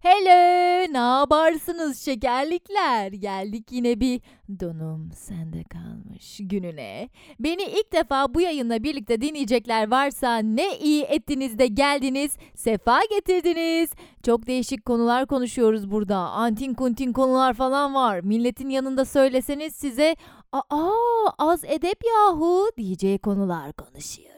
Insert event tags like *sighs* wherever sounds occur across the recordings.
Hello, ne yaparsınız şekerlikler? Geldik yine bir donum sende kalmış gününe. Beni ilk defa bu yayınla birlikte dinleyecekler varsa ne iyi ettiniz de geldiniz, sefa getirdiniz. Çok değişik konular konuşuyoruz burada. Antin kuntin konular falan var. Milletin yanında söyleseniz size aa az edep yahu diyeceği konular konuşuyoruz.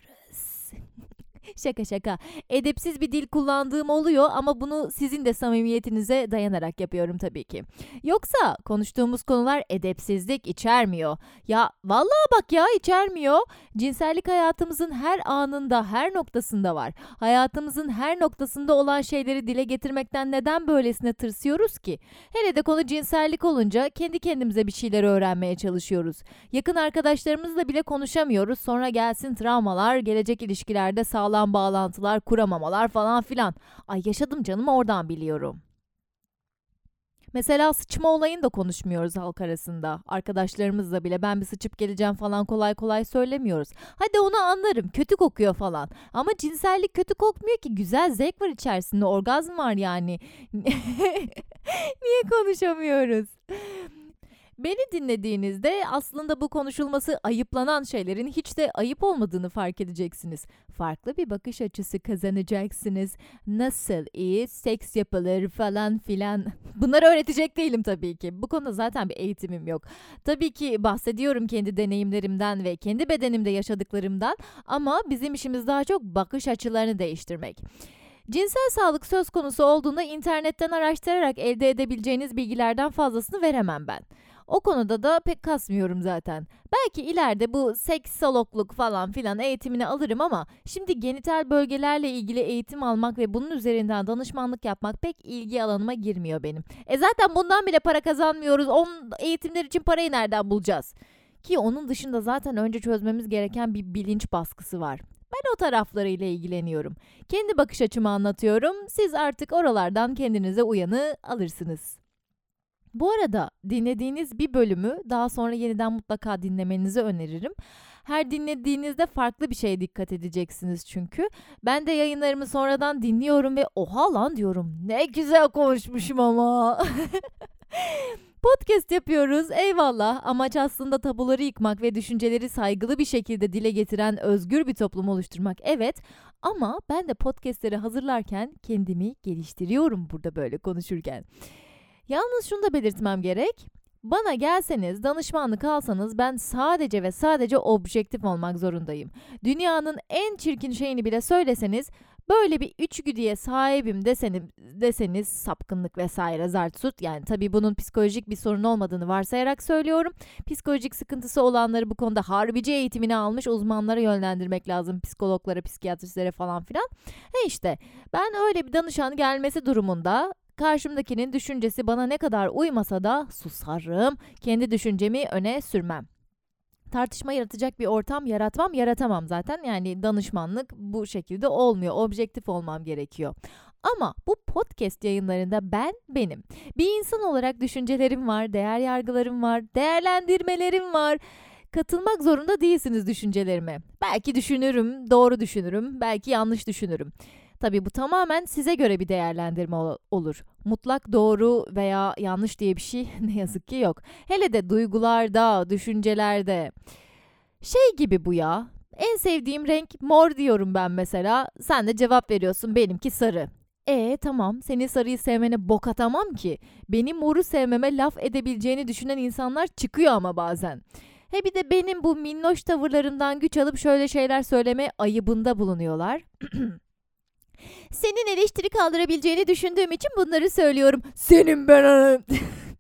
Şaka şaka. Edepsiz bir dil kullandığım oluyor ama bunu sizin de samimiyetinize dayanarak yapıyorum tabii ki. Yoksa konuştuğumuz konular edepsizlik içermiyor. Ya vallahi bak ya içermiyor. Cinsellik hayatımızın her anında, her noktasında var. Hayatımızın her noktasında olan şeyleri dile getirmekten neden böylesine tırsıyoruz ki? Hele de konu cinsellik olunca kendi kendimize bir şeyler öğrenmeye çalışıyoruz. Yakın arkadaşlarımızla bile konuşamıyoruz. Sonra gelsin travmalar, gelecek ilişkilerde sağlam bağlantılar kuramamalar falan filan. Ay yaşadım canım oradan biliyorum. Mesela sıçma olayını da konuşmuyoruz halk arasında. Arkadaşlarımızla bile ben bir sıçıp geleceğim falan kolay kolay söylemiyoruz. Hadi onu anlarım kötü kokuyor falan. Ama cinsellik kötü kokmuyor ki güzel zevk var içerisinde orgazm var yani. *laughs* Niye konuşamıyoruz? Beni dinlediğinizde aslında bu konuşulması ayıplanan şeylerin hiç de ayıp olmadığını fark edeceksiniz. Farklı bir bakış açısı kazanacaksınız. Nasıl iyi seks yapılır falan filan. *laughs* Bunları öğretecek değilim tabii ki. Bu konuda zaten bir eğitimim yok. Tabii ki bahsediyorum kendi deneyimlerimden ve kendi bedenimde yaşadıklarımdan ama bizim işimiz daha çok bakış açılarını değiştirmek. Cinsel sağlık söz konusu olduğunda internetten araştırarak elde edebileceğiniz bilgilerden fazlasını veremem ben. O konuda da pek kasmıyorum zaten. Belki ileride bu seksologluk falan filan eğitimini alırım ama şimdi genital bölgelerle ilgili eğitim almak ve bunun üzerinden danışmanlık yapmak pek ilgi alanıma girmiyor benim. E zaten bundan bile para kazanmıyoruz. Onun eğitimler için parayı nereden bulacağız? Ki onun dışında zaten önce çözmemiz gereken bir bilinç baskısı var. Ben o taraflarıyla ilgileniyorum. Kendi bakış açımı anlatıyorum. Siz artık oralardan kendinize uyanı alırsınız. Bu arada dinlediğiniz bir bölümü daha sonra yeniden mutlaka dinlemenizi öneririm. Her dinlediğinizde farklı bir şeye dikkat edeceksiniz çünkü. Ben de yayınlarımı sonradan dinliyorum ve oha lan diyorum. Ne güzel konuşmuşum ama. *laughs* Podcast yapıyoruz eyvallah. Amaç aslında tabuları yıkmak ve düşünceleri saygılı bir şekilde dile getiren özgür bir toplum oluşturmak. Evet ama ben de podcastleri hazırlarken kendimi geliştiriyorum burada böyle konuşurken. Yalnız şunu da belirtmem gerek. Bana gelseniz, danışmanlık alsanız ben sadece ve sadece objektif olmak zorundayım. Dünyanın en çirkin şeyini bile söyleseniz böyle bir içgüdüye sahibim deseniz, deseniz sapkınlık vesaire zartsut yani tabii bunun psikolojik bir sorun olmadığını varsayarak söylüyorum. Psikolojik sıkıntısı olanları bu konuda harbici eğitimini almış uzmanlara yönlendirmek lazım. Psikologlara, psikiyatristlere falan filan. He işte ben öyle bir danışan gelmesi durumunda Karşımdakinin düşüncesi bana ne kadar uymasa da susarım. Kendi düşüncemi öne sürmem tartışma yaratacak bir ortam yaratmam yaratamam zaten. Yani danışmanlık bu şekilde olmuyor. Objektif olmam gerekiyor. Ama bu podcast yayınlarında ben benim. Bir insan olarak düşüncelerim var, değer yargılarım var, değerlendirmelerim var. Katılmak zorunda değilsiniz düşüncelerime. Belki düşünürüm, doğru düşünürüm, belki yanlış düşünürüm. Tabii bu tamamen size göre bir değerlendirme olur. Mutlak doğru veya yanlış diye bir şey *laughs* ne yazık ki yok. Hele de duygularda, düşüncelerde. Şey gibi bu ya. En sevdiğim renk mor diyorum ben mesela. Sen de cevap veriyorsun benimki sarı. E tamam senin sarıyı sevmene bok atamam ki. Benim moru sevmeme laf edebileceğini düşünen insanlar çıkıyor ama bazen. He bir de benim bu minnoş tavırlarımdan güç alıp şöyle şeyler söyleme ayıbında bulunuyorlar. *clears throat* Senin eleştiri kaldırabileceğini düşündüğüm için bunları söylüyorum. Senin ben *laughs*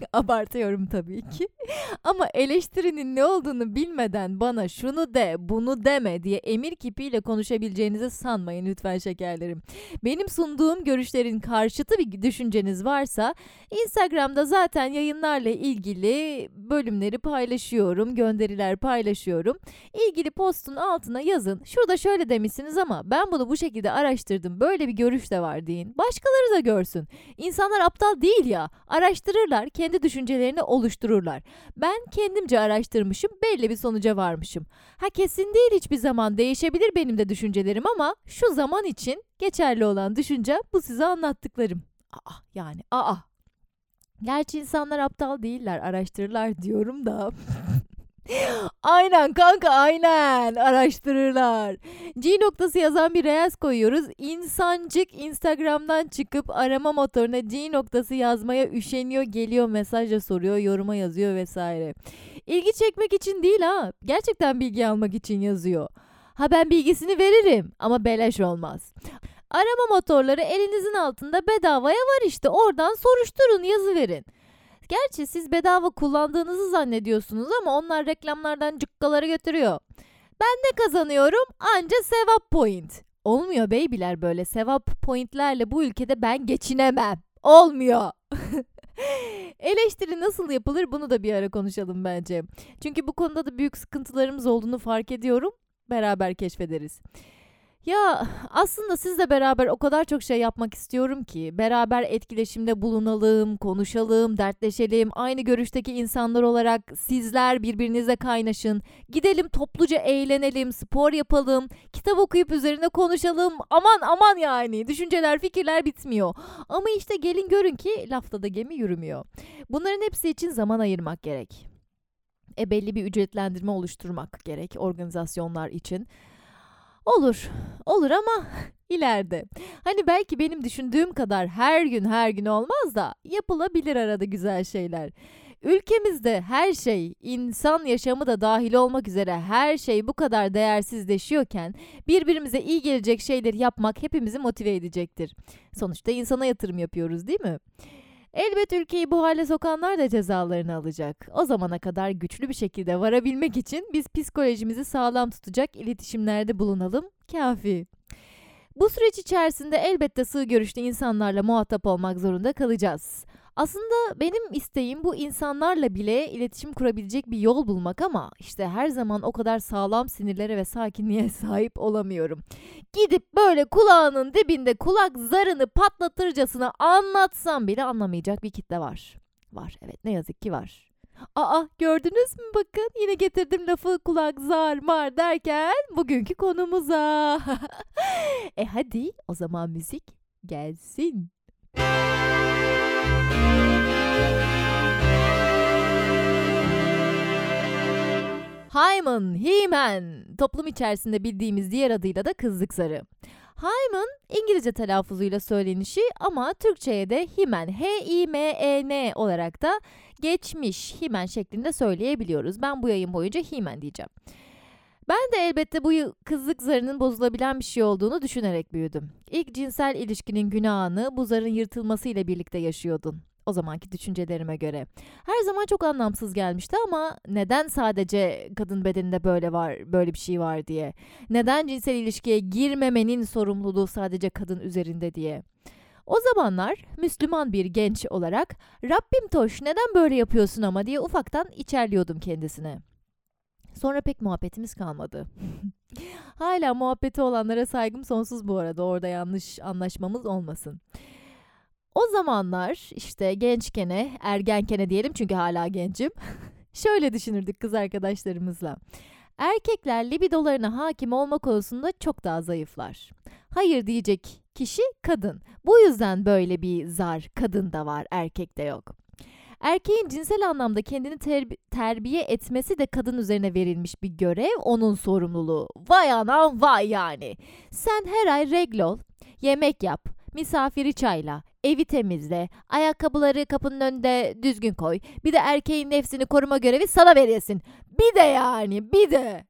*laughs* Abartıyorum tabii ki. *laughs* Ama eleştirinin ne olduğunu bilmeden bana şunu de, bunu deme diye emir kipiyle konuşabileceğinizi sanmayın lütfen şekerlerim. Benim sunduğum görüşlerin karşıtı bir düşünceniz varsa Instagram'da zaten yayınlarla ilgili bölümleri paylaşıyorum, gönderiler paylaşıyorum. İlgili postun altına yazın. Şurada şöyle demişsiniz ama ben bunu bu şekilde araştırdım. Böyle bir görüş de var deyin. Başkaları da görsün. İnsanlar aptal değil ya. Araştırırlar, kendi kendi düşüncelerini oluştururlar. Ben kendimce araştırmışım, belli bir sonuca varmışım. Ha kesin değil hiçbir zaman değişebilir benim de düşüncelerim ama şu zaman için geçerli olan düşünce bu size anlattıklarım. Aa yani aa. Gerçi insanlar aptal değiller, araştırırlar diyorum da. *laughs* aynen kanka aynen araştırırlar. G noktası yazan bir reels koyuyoruz. İnsancık Instagram'dan çıkıp arama motoruna G noktası yazmaya üşeniyor geliyor mesajla soruyor yoruma yazıyor vesaire. İlgi çekmek için değil ha gerçekten bilgi almak için yazıyor. Ha ben bilgisini veririm ama beleş olmaz. Arama motorları elinizin altında bedavaya var işte oradan soruşturun yazı verin. Gerçi siz bedava kullandığınızı zannediyorsunuz ama onlar reklamlardan cıkkaları götürüyor. Ben ne kazanıyorum? Anca sevap point. Olmuyor beybiler böyle sevap pointlerle bu ülkede ben geçinemem. Olmuyor. *laughs* Eleştiri nasıl yapılır bunu da bir ara konuşalım bence. Çünkü bu konuda da büyük sıkıntılarımız olduğunu fark ediyorum. Beraber keşfederiz. Ya aslında sizle beraber o kadar çok şey yapmak istiyorum ki beraber etkileşimde bulunalım, konuşalım, dertleşelim. Aynı görüşteki insanlar olarak sizler birbirinize kaynaşın. Gidelim topluca eğlenelim, spor yapalım, kitap okuyup üzerine konuşalım. Aman aman yani düşünceler, fikirler bitmiyor. Ama işte gelin görün ki lafta da gemi yürümüyor. Bunların hepsi için zaman ayırmak gerek. E belli bir ücretlendirme oluşturmak gerek organizasyonlar için. Olur, olur ama *laughs* ileride. Hani belki benim düşündüğüm kadar her gün her gün olmaz da yapılabilir arada güzel şeyler. Ülkemizde her şey, insan yaşamı da dahil olmak üzere her şey bu kadar değersizleşiyorken birbirimize iyi gelecek şeyleri yapmak hepimizi motive edecektir. Sonuçta insana yatırım yapıyoruz değil mi? Elbet ülkeyi bu hale sokanlar da cezalarını alacak. O zamana kadar güçlü bir şekilde varabilmek için biz psikolojimizi sağlam tutacak iletişimlerde bulunalım. Kafi. Bu süreç içerisinde elbette sığ görüşlü insanlarla muhatap olmak zorunda kalacağız. Aslında benim isteğim bu insanlarla bile iletişim kurabilecek bir yol bulmak ama işte her zaman o kadar sağlam sinirlere ve sakinliğe *laughs* sahip olamıyorum. Gidip böyle kulağının dibinde kulak zarını patlatırcasına anlatsam bile anlamayacak bir kitle var. Var evet ne yazık ki var. Aa gördünüz mü bakın yine getirdim lafı kulak zar mar derken bugünkü konumuza. *laughs* e hadi o zaman müzik gelsin. Hyman, He-Man, toplum içerisinde bildiğimiz diğer adıyla da kızlık zarı. Hyman İngilizce telaffuzuyla söylenişi ama Türkçe'ye de Himen, H-I-M-E-N olarak da geçmiş Himen şeklinde söyleyebiliyoruz. Ben bu yayın boyunca Himen diyeceğim. Ben de elbette bu kızlık zarının bozulabilen bir şey olduğunu düşünerek büyüdüm. İlk cinsel ilişkinin günahını bu zarın yırtılmasıyla birlikte yaşıyordun o zamanki düşüncelerime göre. Her zaman çok anlamsız gelmişti ama neden sadece kadın bedeninde böyle var, böyle bir şey var diye. Neden cinsel ilişkiye girmemenin sorumluluğu sadece kadın üzerinde diye. O zamanlar Müslüman bir genç olarak Rabbim Toş neden böyle yapıyorsun ama diye ufaktan içerliyordum kendisine. Sonra pek muhabbetimiz kalmadı. *laughs* Hala muhabbeti olanlara saygım sonsuz bu arada. Orada yanlış anlaşmamız olmasın. O zamanlar işte gençkene, ergenkene diyelim çünkü hala gencim. *laughs* Şöyle düşünürdük kız arkadaşlarımızla. Erkekler libidolarına hakim olma konusunda çok daha zayıflar. Hayır diyecek kişi kadın. Bu yüzden böyle bir zar kadında var, erkekte yok. Erkeğin cinsel anlamda kendini terbi- terbiye etmesi de kadın üzerine verilmiş bir görev, onun sorumluluğu. Vay anam vay yani. Sen her ay regl ol, yemek yap, misafiri çayla, evi temizle, ayakkabıları kapının önünde düzgün koy. Bir de erkeğin nefsini koruma görevi sana verilsin. Bir de yani bir de.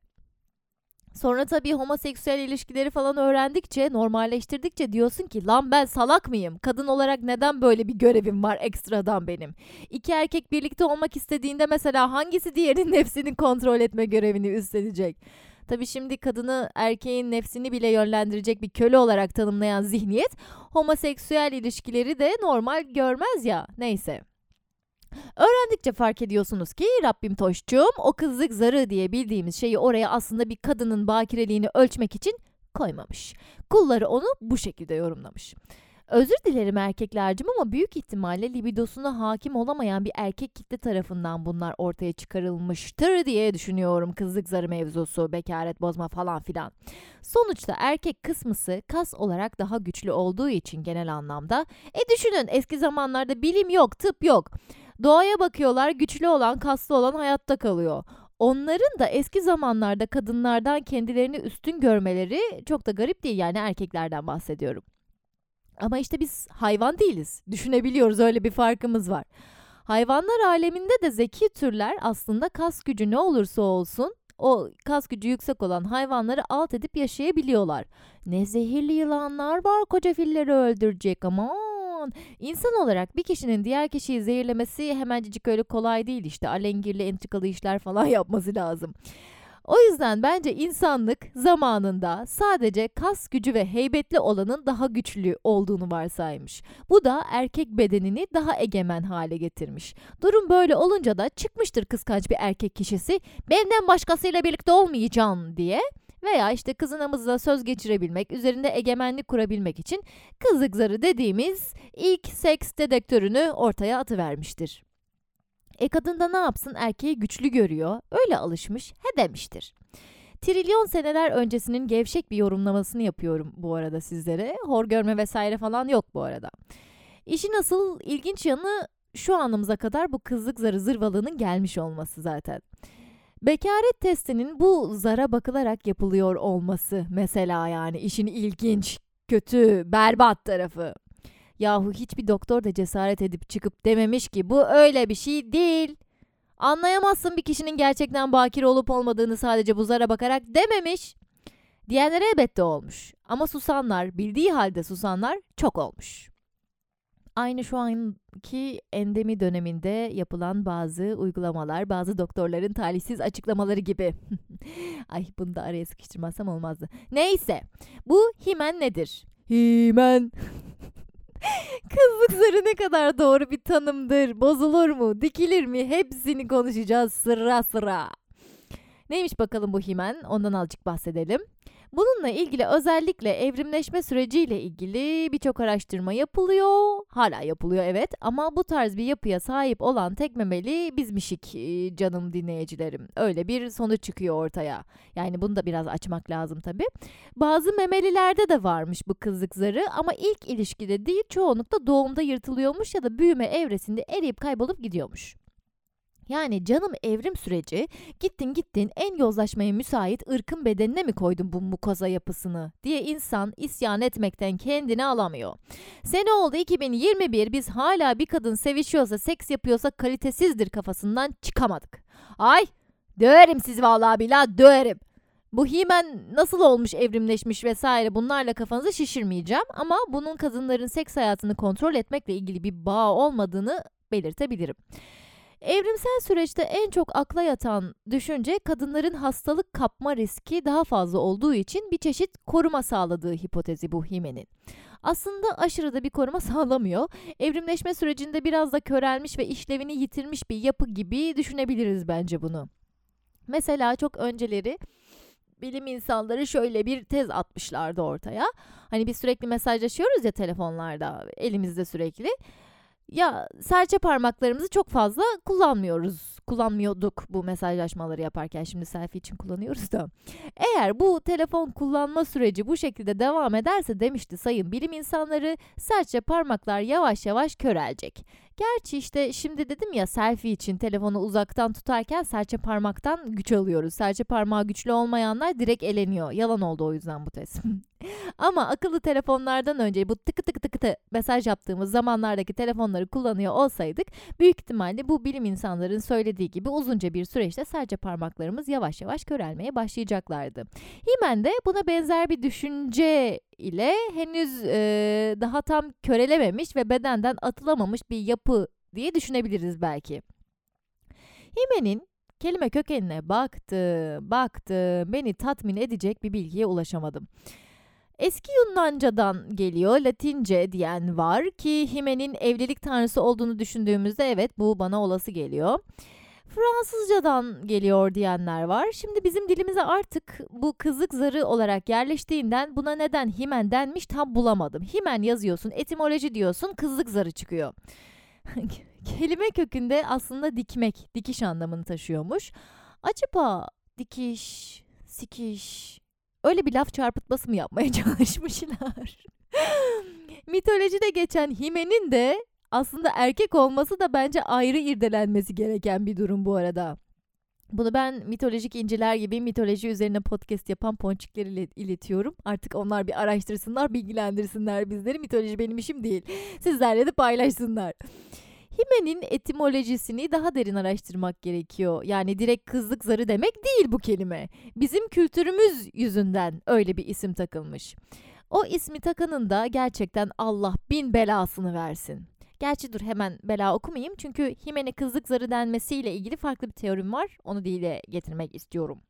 Sonra tabii homoseksüel ilişkileri falan öğrendikçe, normalleştirdikçe diyorsun ki lan ben salak mıyım? Kadın olarak neden böyle bir görevim var ekstradan benim? İki erkek birlikte olmak istediğinde mesela hangisi diğerinin *laughs* nefsini kontrol etme görevini üstlenecek? Tabi şimdi kadını erkeğin nefsini bile yönlendirecek bir köle olarak tanımlayan zihniyet homoseksüel ilişkileri de normal görmez ya. Neyse. Öğrendikçe fark ediyorsunuz ki Rabbim Toşçuğum o kızlık zarı diye bildiğimiz şeyi oraya aslında bir kadının bakireliğini ölçmek için koymamış. Kulları onu bu şekilde yorumlamış. Özür dilerim erkeklercim ama büyük ihtimalle libidosuna hakim olamayan bir erkek kitle tarafından bunlar ortaya çıkarılmıştır diye düşünüyorum. Kızlık zarı mevzusu, bekaret bozma falan filan. Sonuçta erkek kısmısı kas olarak daha güçlü olduğu için genel anlamda. E düşünün eski zamanlarda bilim yok, tıp yok. Doğaya bakıyorlar, güçlü olan, kaslı olan hayatta kalıyor. Onların da eski zamanlarda kadınlardan kendilerini üstün görmeleri çok da garip değil yani erkeklerden bahsediyorum. Ama işte biz hayvan değiliz. Düşünebiliyoruz öyle bir farkımız var. Hayvanlar aleminde de zeki türler aslında kas gücü ne olursa olsun o kas gücü yüksek olan hayvanları alt edip yaşayabiliyorlar. Ne zehirli yılanlar var koca filleri öldürecek aman. İnsan olarak bir kişinin diğer kişiyi zehirlemesi hemencik öyle kolay değil işte. Alengirli entrikalı işler falan *laughs* yapması lazım. O yüzden bence insanlık zamanında sadece kas gücü ve heybetli olanın daha güçlü olduğunu varsaymış. Bu da erkek bedenini daha egemen hale getirmiş. Durum böyle olunca da çıkmıştır kıskanç bir erkek kişisi benden başkasıyla birlikte olmayacağım diye veya işte kızınamızla söz geçirebilmek, üzerinde egemenlik kurabilmek için kızlık zarı dediğimiz ilk seks dedektörünü ortaya atıvermiştir. E kadın da ne yapsın erkeği güçlü görüyor, öyle alışmış, he demiştir. Trilyon seneler öncesinin gevşek bir yorumlamasını yapıyorum bu arada sizlere. Hor görme vesaire falan yok bu arada. İşin asıl ilginç yanı şu anımıza kadar bu kızlık zarı zırvalığının gelmiş olması zaten. Bekaret testinin bu zara bakılarak yapılıyor olması mesela yani işin ilginç, kötü, berbat tarafı. Yahu hiçbir doktor da cesaret edip çıkıp dememiş ki bu öyle bir şey değil. Anlayamazsın bir kişinin gerçekten bakir olup olmadığını sadece bu zara bakarak dememiş. Diyenlere elbette olmuş. Ama susanlar, bildiği halde susanlar çok olmuş. Aynı şu anki endemi döneminde yapılan bazı uygulamalar, bazı doktorların talihsiz açıklamaları gibi. *laughs* Ay bunu da araya sıkıştırmazsam olmazdı. Neyse, bu himen nedir? Himen. *laughs* Kızlık zarı ne kadar doğru bir tanımdır? Bozulur mu? Dikilir mi? Hepsini konuşacağız sıra sıra. Neymiş bakalım bu himen? Ondan azıcık bahsedelim. Bununla ilgili özellikle evrimleşme süreciyle ilgili birçok araştırma yapılıyor. Hala yapılıyor evet ama bu tarz bir yapıya sahip olan tek memeli bizmişik e, canım dinleyicilerim. Öyle bir sonuç çıkıyor ortaya. Yani bunu da biraz açmak lazım tabi. Bazı memelilerde de varmış bu kızlık zarı ama ilk ilişkide değil çoğunlukla doğumda yırtılıyormuş ya da büyüme evresinde eriyip kaybolup gidiyormuş. Yani canım evrim süreci gittin gittin en yozlaşmaya müsait ırkın bedenine mi koydun bu mukoza yapısını diye insan isyan etmekten kendini alamıyor. Sene oldu 2021 biz hala bir kadın sevişiyorsa seks yapıyorsa kalitesizdir kafasından çıkamadık. Ay döverim sizi vallahi billah döverim. Bu himen nasıl olmuş, evrimleşmiş vesaire bunlarla kafanızı şişirmeyeceğim ama bunun kadınların seks hayatını kontrol etmekle ilgili bir bağ olmadığını belirtebilirim. Evrimsel süreçte en çok akla yatan düşünce kadınların hastalık kapma riski daha fazla olduğu için bir çeşit koruma sağladığı hipotezi bu himenin. Aslında aşırı da bir koruma *laughs* sağlamıyor. Evrimleşme sürecinde biraz da körelmiş ve işlevini yitirmiş bir yapı gibi düşünebiliriz bence bunu. Mesela çok önceleri bilim insanları şöyle bir tez atmışlardı ortaya. Hani biz sürekli mesajlaşıyoruz ya telefonlarda, elimizde sürekli. Ya serçe parmaklarımızı çok fazla kullanmıyoruz. Kullanmıyorduk bu mesajlaşmaları yaparken. Şimdi selfie için kullanıyoruz da. Eğer bu telefon kullanma süreci bu şekilde devam ederse demişti sayın bilim insanları serçe parmaklar yavaş yavaş körelecek. Gerçi işte şimdi dedim ya selfie için telefonu uzaktan tutarken serçe parmaktan güç alıyoruz. Serçe parmağı güçlü olmayanlar direkt eleniyor. Yalan oldu o yüzden bu test. *laughs* Ama akıllı telefonlardan önce bu tıkı tıkı tıkı tıkı mesaj yaptığımız zamanlardaki telefonları kullanıyor olsaydık büyük ihtimalle bu bilim insanların söylediği gibi uzunca bir süreçte serçe parmaklarımız yavaş yavaş körelmeye başlayacaklardı. Himen de buna benzer bir düşünce ile henüz e, daha tam körelememiş ve bedenden atılamamış bir yapı diye düşünebiliriz belki. Himen'in kelime kökenine baktı, baktı, beni tatmin edecek bir bilgiye ulaşamadım. Eski Yunancadan geliyor, Latince diyen var ki Hime'nin evlilik tanrısı olduğunu düşündüğümüzde evet bu bana olası geliyor. Fransızcadan geliyor diyenler var. Şimdi bizim dilimize artık bu kızık zarı olarak yerleştiğinden buna neden himen denmiş tam bulamadım. Himen yazıyorsun, etimoloji diyorsun, kızlık zarı çıkıyor. *laughs* Kelime kökünde aslında dikmek, dikiş anlamını taşıyormuş. Acaba dikiş, sikiş öyle bir laf çarpıtması mı yapmaya *laughs* çalışmışlar? Mitolojide geçen Hime'nin de aslında erkek olması da bence ayrı irdelenmesi gereken bir durum bu arada. Bunu ben mitolojik inciler gibi mitoloji üzerine podcast yapan ponçikleri iletiyorum. Artık onlar bir araştırsınlar, bilgilendirsinler bizleri. Mitoloji benim işim değil. Sizlerle de paylaşsınlar. Hime'nin etimolojisini daha derin araştırmak gerekiyor. Yani direkt kızlık zarı demek değil bu kelime. Bizim kültürümüz yüzünden öyle bir isim takılmış. O ismi takanın da gerçekten Allah bin belasını versin. Gerçi dur hemen bela okumayayım çünkü Himen'e kızlık zarı denmesiyle ilgili farklı bir teorim var. Onu dile getirmek istiyorum.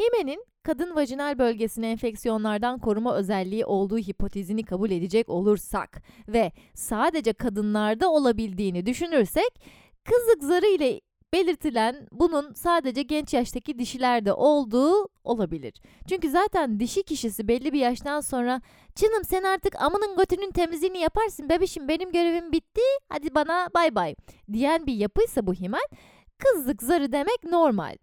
Himen'in kadın vajinal bölgesine enfeksiyonlardan koruma özelliği olduğu hipotezini kabul edecek olursak ve sadece kadınlarda olabildiğini düşünürsek kızlık zarı ile belirtilen bunun sadece genç yaştaki dişilerde olduğu olabilir. Çünkü zaten dişi kişisi belli bir yaştan sonra canım sen artık amının götünün temizliğini yaparsın bebişim benim görevim bitti hadi bana bay bay diyen bir yapıysa bu himen kızlık zarı demek normal.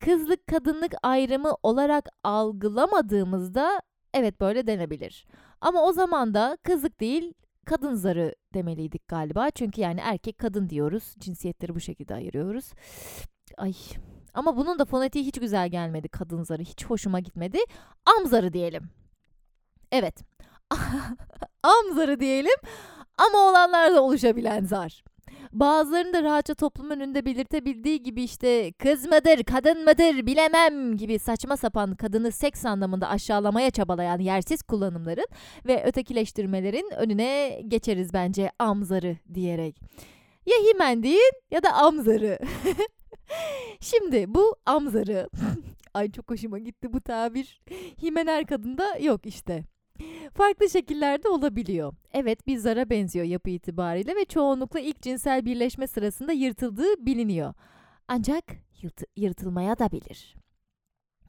Kızlık kadınlık ayrımı olarak algılamadığımızda evet böyle denebilir. Ama o zaman da kızlık değil kadın zarı demeliydik galiba. Çünkü yani erkek kadın diyoruz. Cinsiyetleri bu şekilde ayırıyoruz. Ay ama bunun da fonetiği hiç güzel gelmedi kadın zarı. Hiç hoşuma gitmedi. Am zarı diyelim. Evet. *laughs* Am zarı diyelim. Ama olanlarda oluşabilen zar. Bazılarının da rahatça toplum önünde belirtebildiği gibi işte kız mıdır, kadın mıdır bilemem gibi saçma sapan kadını seks anlamında aşağılamaya çabalayan yersiz kullanımların ve ötekileştirmelerin önüne geçeriz bence amzarı diyerek. Ya himen deyin ya da amzarı. *laughs* Şimdi bu amzarı *laughs* Ay çok hoşuma gitti bu tabir. Himen her kadında yok işte farklı şekillerde olabiliyor. Evet bir zara benziyor yapı itibariyle ve çoğunlukla ilk cinsel birleşme sırasında yırtıldığı biliniyor. Ancak yırt yırtılmaya da bilir.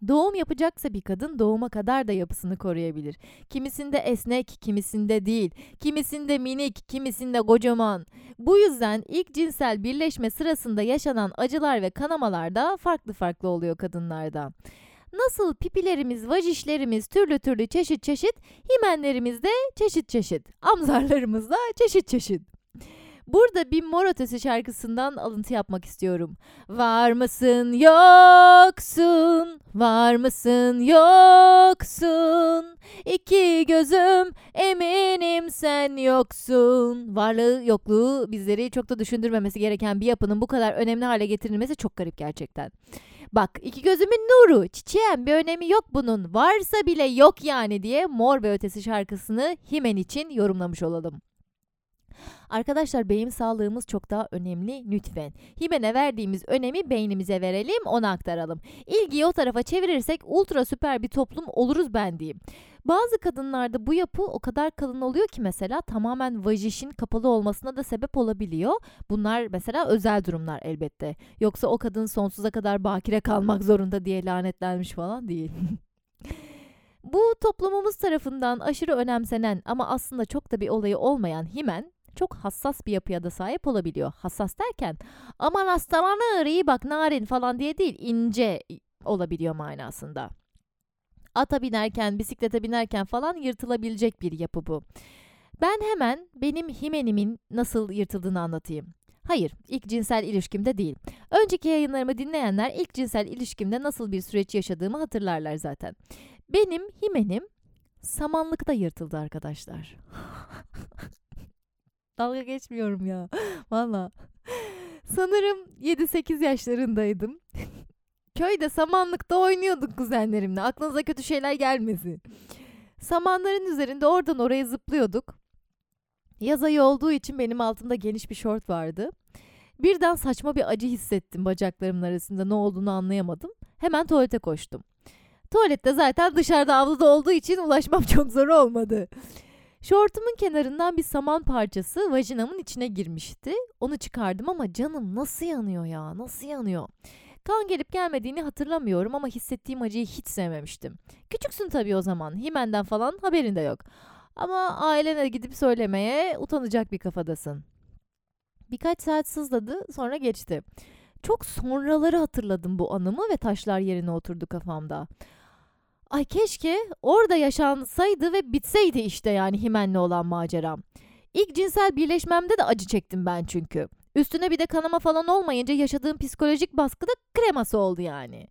Doğum yapacaksa bir kadın doğuma kadar da yapısını koruyabilir. Kimisinde esnek, kimisinde değil. Kimisinde minik, kimisinde kocaman. Bu yüzden ilk cinsel birleşme sırasında yaşanan acılar ve kanamalar da farklı farklı oluyor kadınlarda. Nasıl pipilerimiz, vajişlerimiz türlü türlü çeşit çeşit, himenlerimiz de çeşit çeşit, amzarlarımız da çeşit çeşit. Burada bir mor ötesi şarkısından alıntı yapmak istiyorum. Var mısın yoksun, var mısın yoksun, iki gözüm eminim sen yoksun. Varlığı yokluğu bizleri çok da düşündürmemesi gereken bir yapının bu kadar önemli hale getirilmesi çok garip gerçekten. Bak iki gözümün nuru, çiçeğim bir önemi yok bunun. Varsa bile yok yani diye Mor ve Ötesi şarkısını Himen için yorumlamış olalım. Arkadaşlar beyin sağlığımız çok daha önemli lütfen. Himen'e verdiğimiz önemi beynimize verelim ona aktaralım. İlgiyi o tarafa çevirirsek ultra süper bir toplum oluruz ben diyeyim. Bazı kadınlarda bu yapı o kadar kalın oluyor ki mesela tamamen vajişin kapalı olmasına da sebep olabiliyor. Bunlar mesela özel durumlar elbette. Yoksa o kadın sonsuza kadar bakire kalmak zorunda diye lanetlenmiş falan değil. *laughs* Bu toplumumuz tarafından aşırı önemsenen ama aslında çok da bir olayı olmayan himen çok hassas bir yapıya da sahip olabiliyor. Hassas derken aman hastalanır iyi bak narin falan diye değil ince olabiliyor manasında. Ata binerken, bisiklete binerken falan yırtılabilecek bir yapı bu. Ben hemen benim himenimin nasıl yırtıldığını anlatayım. Hayır, ilk cinsel ilişkimde değil. Önceki yayınlarımı dinleyenler ilk cinsel ilişkimde nasıl bir süreç yaşadığımı hatırlarlar zaten. Benim himenim samanlıkta yırtıldı arkadaşlar. *laughs* Dalga geçmiyorum ya. *laughs* Valla. Sanırım 7-8 yaşlarındaydım. *laughs* Köyde samanlıkta oynuyorduk kuzenlerimle. Aklınıza kötü şeyler gelmesin. Samanların üzerinde oradan oraya zıplıyorduk. Yaz ayı olduğu için benim altımda geniş bir şort vardı. Birden saçma bir acı hissettim bacaklarımın arasında ne olduğunu anlayamadım. Hemen tuvalete koştum. Tuvalette zaten dışarıda avluda olduğu için ulaşmam *laughs* çok zor olmadı. Şortumun kenarından bir saman parçası vajinamın içine girmişti. Onu çıkardım ama canım nasıl yanıyor ya nasıl yanıyor. Kan gelip gelmediğini hatırlamıyorum ama hissettiğim acıyı hiç sevmemiştim. Küçüksün tabii o zaman. Himen'den falan haberin de yok. Ama ailene gidip söylemeye utanacak bir kafadasın. Birkaç saat sızladı sonra geçti. Çok sonraları hatırladım bu anımı ve taşlar yerine oturdu kafamda. Ay keşke orada yaşansaydı ve bitseydi işte yani Himen'le olan maceram. İlk cinsel birleşmemde de acı çektim ben çünkü. Üstüne bir de kanama falan olmayınca yaşadığım psikolojik baskı da kreması oldu yani.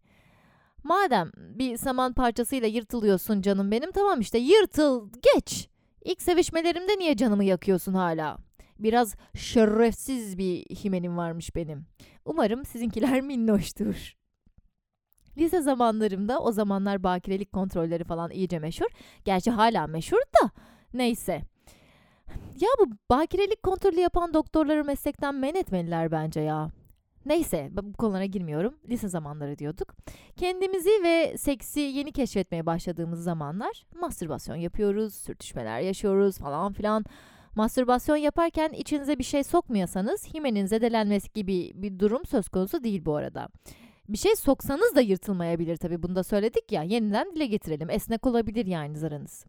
Madem bir saman parçasıyla yırtılıyorsun canım benim tamam işte yırtıl geç. İlk sevişmelerimde niye canımı yakıyorsun hala? Biraz şerefsiz bir himenim varmış benim. Umarım sizinkiler minnoştur. Lise zamanlarımda o zamanlar bakirelik kontrolleri falan iyice meşhur. Gerçi hala meşhur da neyse. Ya bu bakirelik kontrolü yapan doktorları meslekten men etmeliler bence ya. Neyse bu konulara girmiyorum. Lise zamanları diyorduk. Kendimizi ve seksi yeni keşfetmeye başladığımız zamanlar mastürbasyon yapıyoruz, sürtüşmeler yaşıyoruz falan filan. Mastürbasyon yaparken içinize bir şey sokmuyorsanız himenin zedelenmesi gibi bir durum söz konusu değil bu arada. Bir şey soksanız da yırtılmayabilir tabii bunu da söyledik ya yeniden dile getirelim. Esnek olabilir yani zarınız.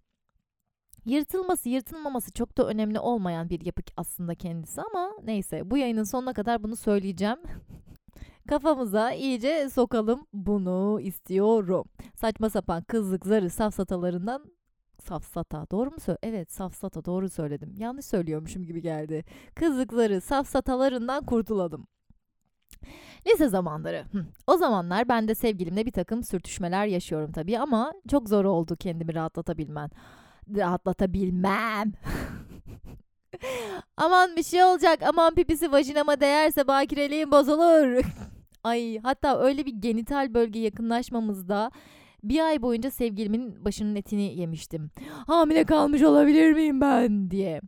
Yırtılması, yırtılmaması çok da önemli olmayan bir yapı aslında kendisi ama neyse bu yayının sonuna kadar bunu söyleyeceğim. *laughs* Kafamıza iyice sokalım bunu istiyorum. Saçma sapan kızlık zarı safsatalarından safsata doğru mu söyle? Evet safsata doğru söyledim. Yanlış söylüyormuşum gibi geldi. Kızlıkları safsatalarından kurtulalım. Lise zamanları. O zamanlar ben de sevgilimle bir takım sürtüşmeler yaşıyorum tabii ama çok zor oldu kendimi rahatlatabilmen rahatlatabilmem. *laughs* aman bir şey olacak. Aman pipisi vajinama değerse bakireliğim bozulur. *laughs* Ay hatta öyle bir genital bölge yakınlaşmamızda bir ay boyunca sevgilimin başının etini yemiştim. Hamile kalmış olabilir miyim ben diye.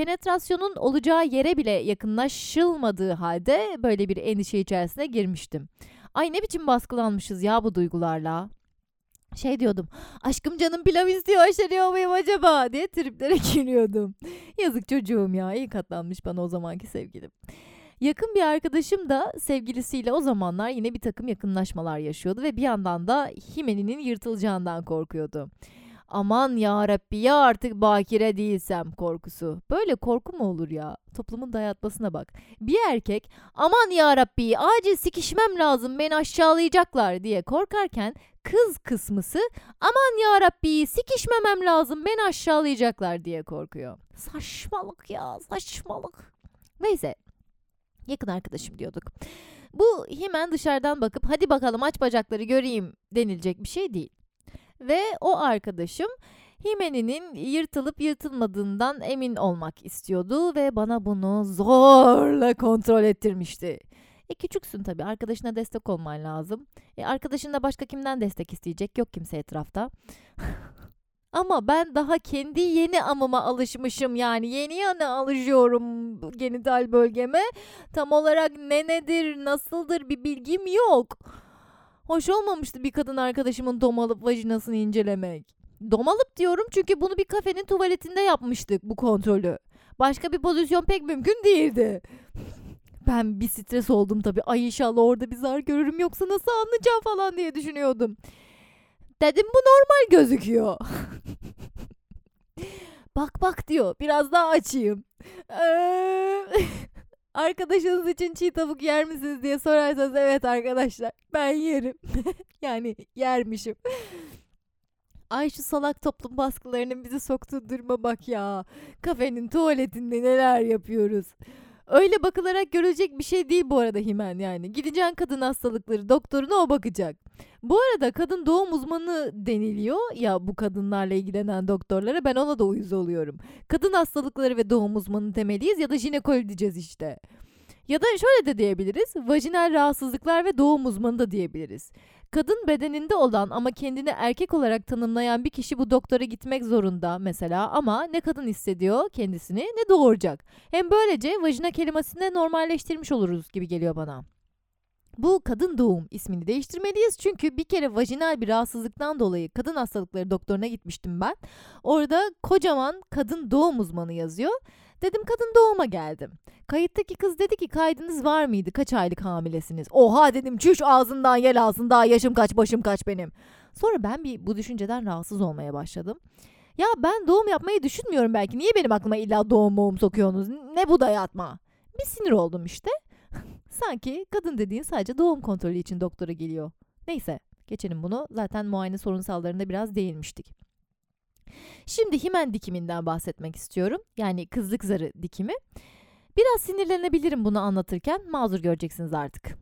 Penetrasyonun olacağı yere bile yakınlaşılmadığı halde böyle bir endişe içerisine girmiştim. Ay ne biçim baskılanmışız ya bu duygularla şey diyordum. Aşkım canım pilav istiyor aşeriyor muyum acaba diye triplere *laughs* giriyordum. Yazık çocuğum ya iyi katlanmış bana o zamanki sevgilim. Yakın bir arkadaşım da sevgilisiyle o zamanlar yine bir takım yakınlaşmalar yaşıyordu ve bir yandan da Himeni'nin yırtılacağından korkuyordu. Aman ya Rabbi ya artık bakire değilsem korkusu. Böyle korku mu olur ya? Toplumun dayatmasına bak. Bir erkek aman ya Rabbi acil sikişmem lazım beni aşağılayacaklar diye korkarken kız kısmısı aman ya Rabbi sikişmemem lazım beni aşağılayacaklar diye korkuyor. Saçmalık ya saçmalık. Neyse yakın arkadaşım diyorduk. Bu hemen dışarıdan bakıp hadi bakalım aç bacakları göreyim denilecek bir şey değil. Ve o arkadaşım Himeni'nin yırtılıp yırtılmadığından emin olmak istiyordu ve bana bunu zorla kontrol ettirmişti. E küçüksün tabii arkadaşına destek olman lazım. E arkadaşın da başka kimden destek isteyecek yok kimse etrafta. *laughs* Ama ben daha kendi yeni amıma alışmışım yani yeni yana alışıyorum genital bölgeme. Tam olarak ne nedir nasıldır bir bilgim yok. Hoş olmamıştı bir kadın arkadaşımın domalıp vajinasını incelemek. Domalıp diyorum çünkü bunu bir kafenin tuvaletinde yapmıştık bu kontrolü. Başka bir pozisyon pek mümkün değildi. *laughs* Ben bir stres oldum tabii. Ay inşallah orada bir zar görürüm yoksa nasıl anlayacağım falan diye düşünüyordum. Dedim bu normal gözüküyor. *laughs* bak bak diyor. Biraz daha açayım. *laughs* Arkadaşınız için çiğ tavuk yer misiniz diye sorarsanız evet arkadaşlar ben yerim. *laughs* yani yermişim. Ay şu salak toplum baskılarının bizi soktuğu duruma bak ya. Kafenin tuvaletinde neler yapıyoruz. Öyle bakılarak görülecek bir şey değil bu arada Himen yani. Gideceksin kadın hastalıkları doktoruna o bakacak. Bu arada kadın doğum uzmanı deniliyor ya bu kadınlarla ilgilenen doktorlara ben ona da uyuz oluyorum. Kadın hastalıkları ve doğum uzmanı temeliyiz ya da jinekoloji diyeceğiz işte. Ya da şöyle de diyebiliriz. Vajinal rahatsızlıklar ve doğum uzmanı da diyebiliriz. Kadın bedeninde olan ama kendini erkek olarak tanımlayan bir kişi bu doktora gitmek zorunda mesela ama ne kadın hissediyor kendisini ne doğuracak. Hem böylece vajina kelimesini normalleştirmiş oluruz gibi geliyor bana. Bu kadın doğum ismini değiştirmeliyiz çünkü bir kere vajinal bir rahatsızlıktan dolayı kadın hastalıkları doktoruna gitmiştim ben. Orada kocaman kadın doğum uzmanı yazıyor. Dedim kadın doğuma geldim. Kayıttaki kız dedi ki kaydınız var mıydı? Kaç aylık hamilesiniz? Oha dedim çüş ağzından yel alsın daha yaşım kaç başım kaç benim. Sonra ben bir bu düşünceden rahatsız olmaya başladım. Ya ben doğum yapmayı düşünmüyorum belki. Niye benim aklıma illa doğum doğum sokuyorsunuz? Ne bu dayatma? Bir sinir oldum işte. *laughs* Sanki kadın dediğin sadece doğum kontrolü için doktora geliyor. Neyse geçelim bunu. Zaten muayene sorunsallarında biraz değinmiştik. Şimdi himen dikiminden bahsetmek istiyorum. Yani kızlık zarı dikimi. Biraz sinirlenebilirim bunu anlatırken. Mazur göreceksiniz artık.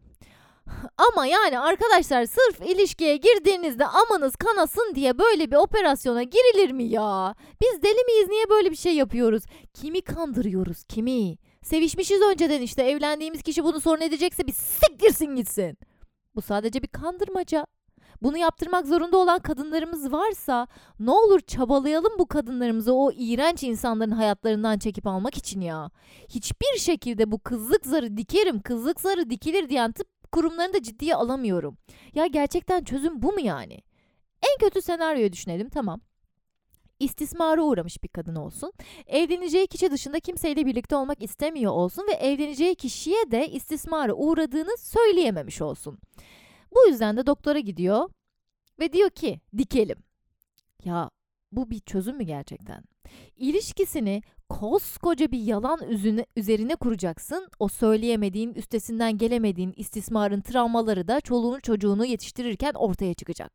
*sighs* Ama yani arkadaşlar sırf ilişkiye girdiğinizde amanız kanasın diye böyle bir operasyona girilir mi ya? Biz deli miyiz niye böyle bir şey yapıyoruz? Kimi kandırıyoruz kimi? Sevişmişiz önceden işte evlendiğimiz kişi bunu sorun edecekse bir siktirsin gitsin. Bu sadece bir kandırmaca. Bunu yaptırmak zorunda olan kadınlarımız varsa ne olur çabalayalım bu kadınlarımızı o iğrenç insanların hayatlarından çekip almak için ya. Hiçbir şekilde bu kızlık zarı dikerim, kızlık zarı dikilir diyen tıp kurumlarını da ciddiye alamıyorum. Ya gerçekten çözüm bu mu yani? En kötü senaryoyu düşünelim tamam. İstismara uğramış bir kadın olsun. Evleneceği kişi dışında kimseyle birlikte olmak istemiyor olsun ve evleneceği kişiye de istismara uğradığını söyleyememiş olsun. Bu yüzden de doktora gidiyor ve diyor ki dikelim. Ya bu bir çözüm mü gerçekten? İlişkisini koskoca bir yalan üzerine, üzerine kuracaksın. O söyleyemediğin, üstesinden gelemediğin istismarın travmaları da çoluğunu çocuğunu yetiştirirken ortaya çıkacak.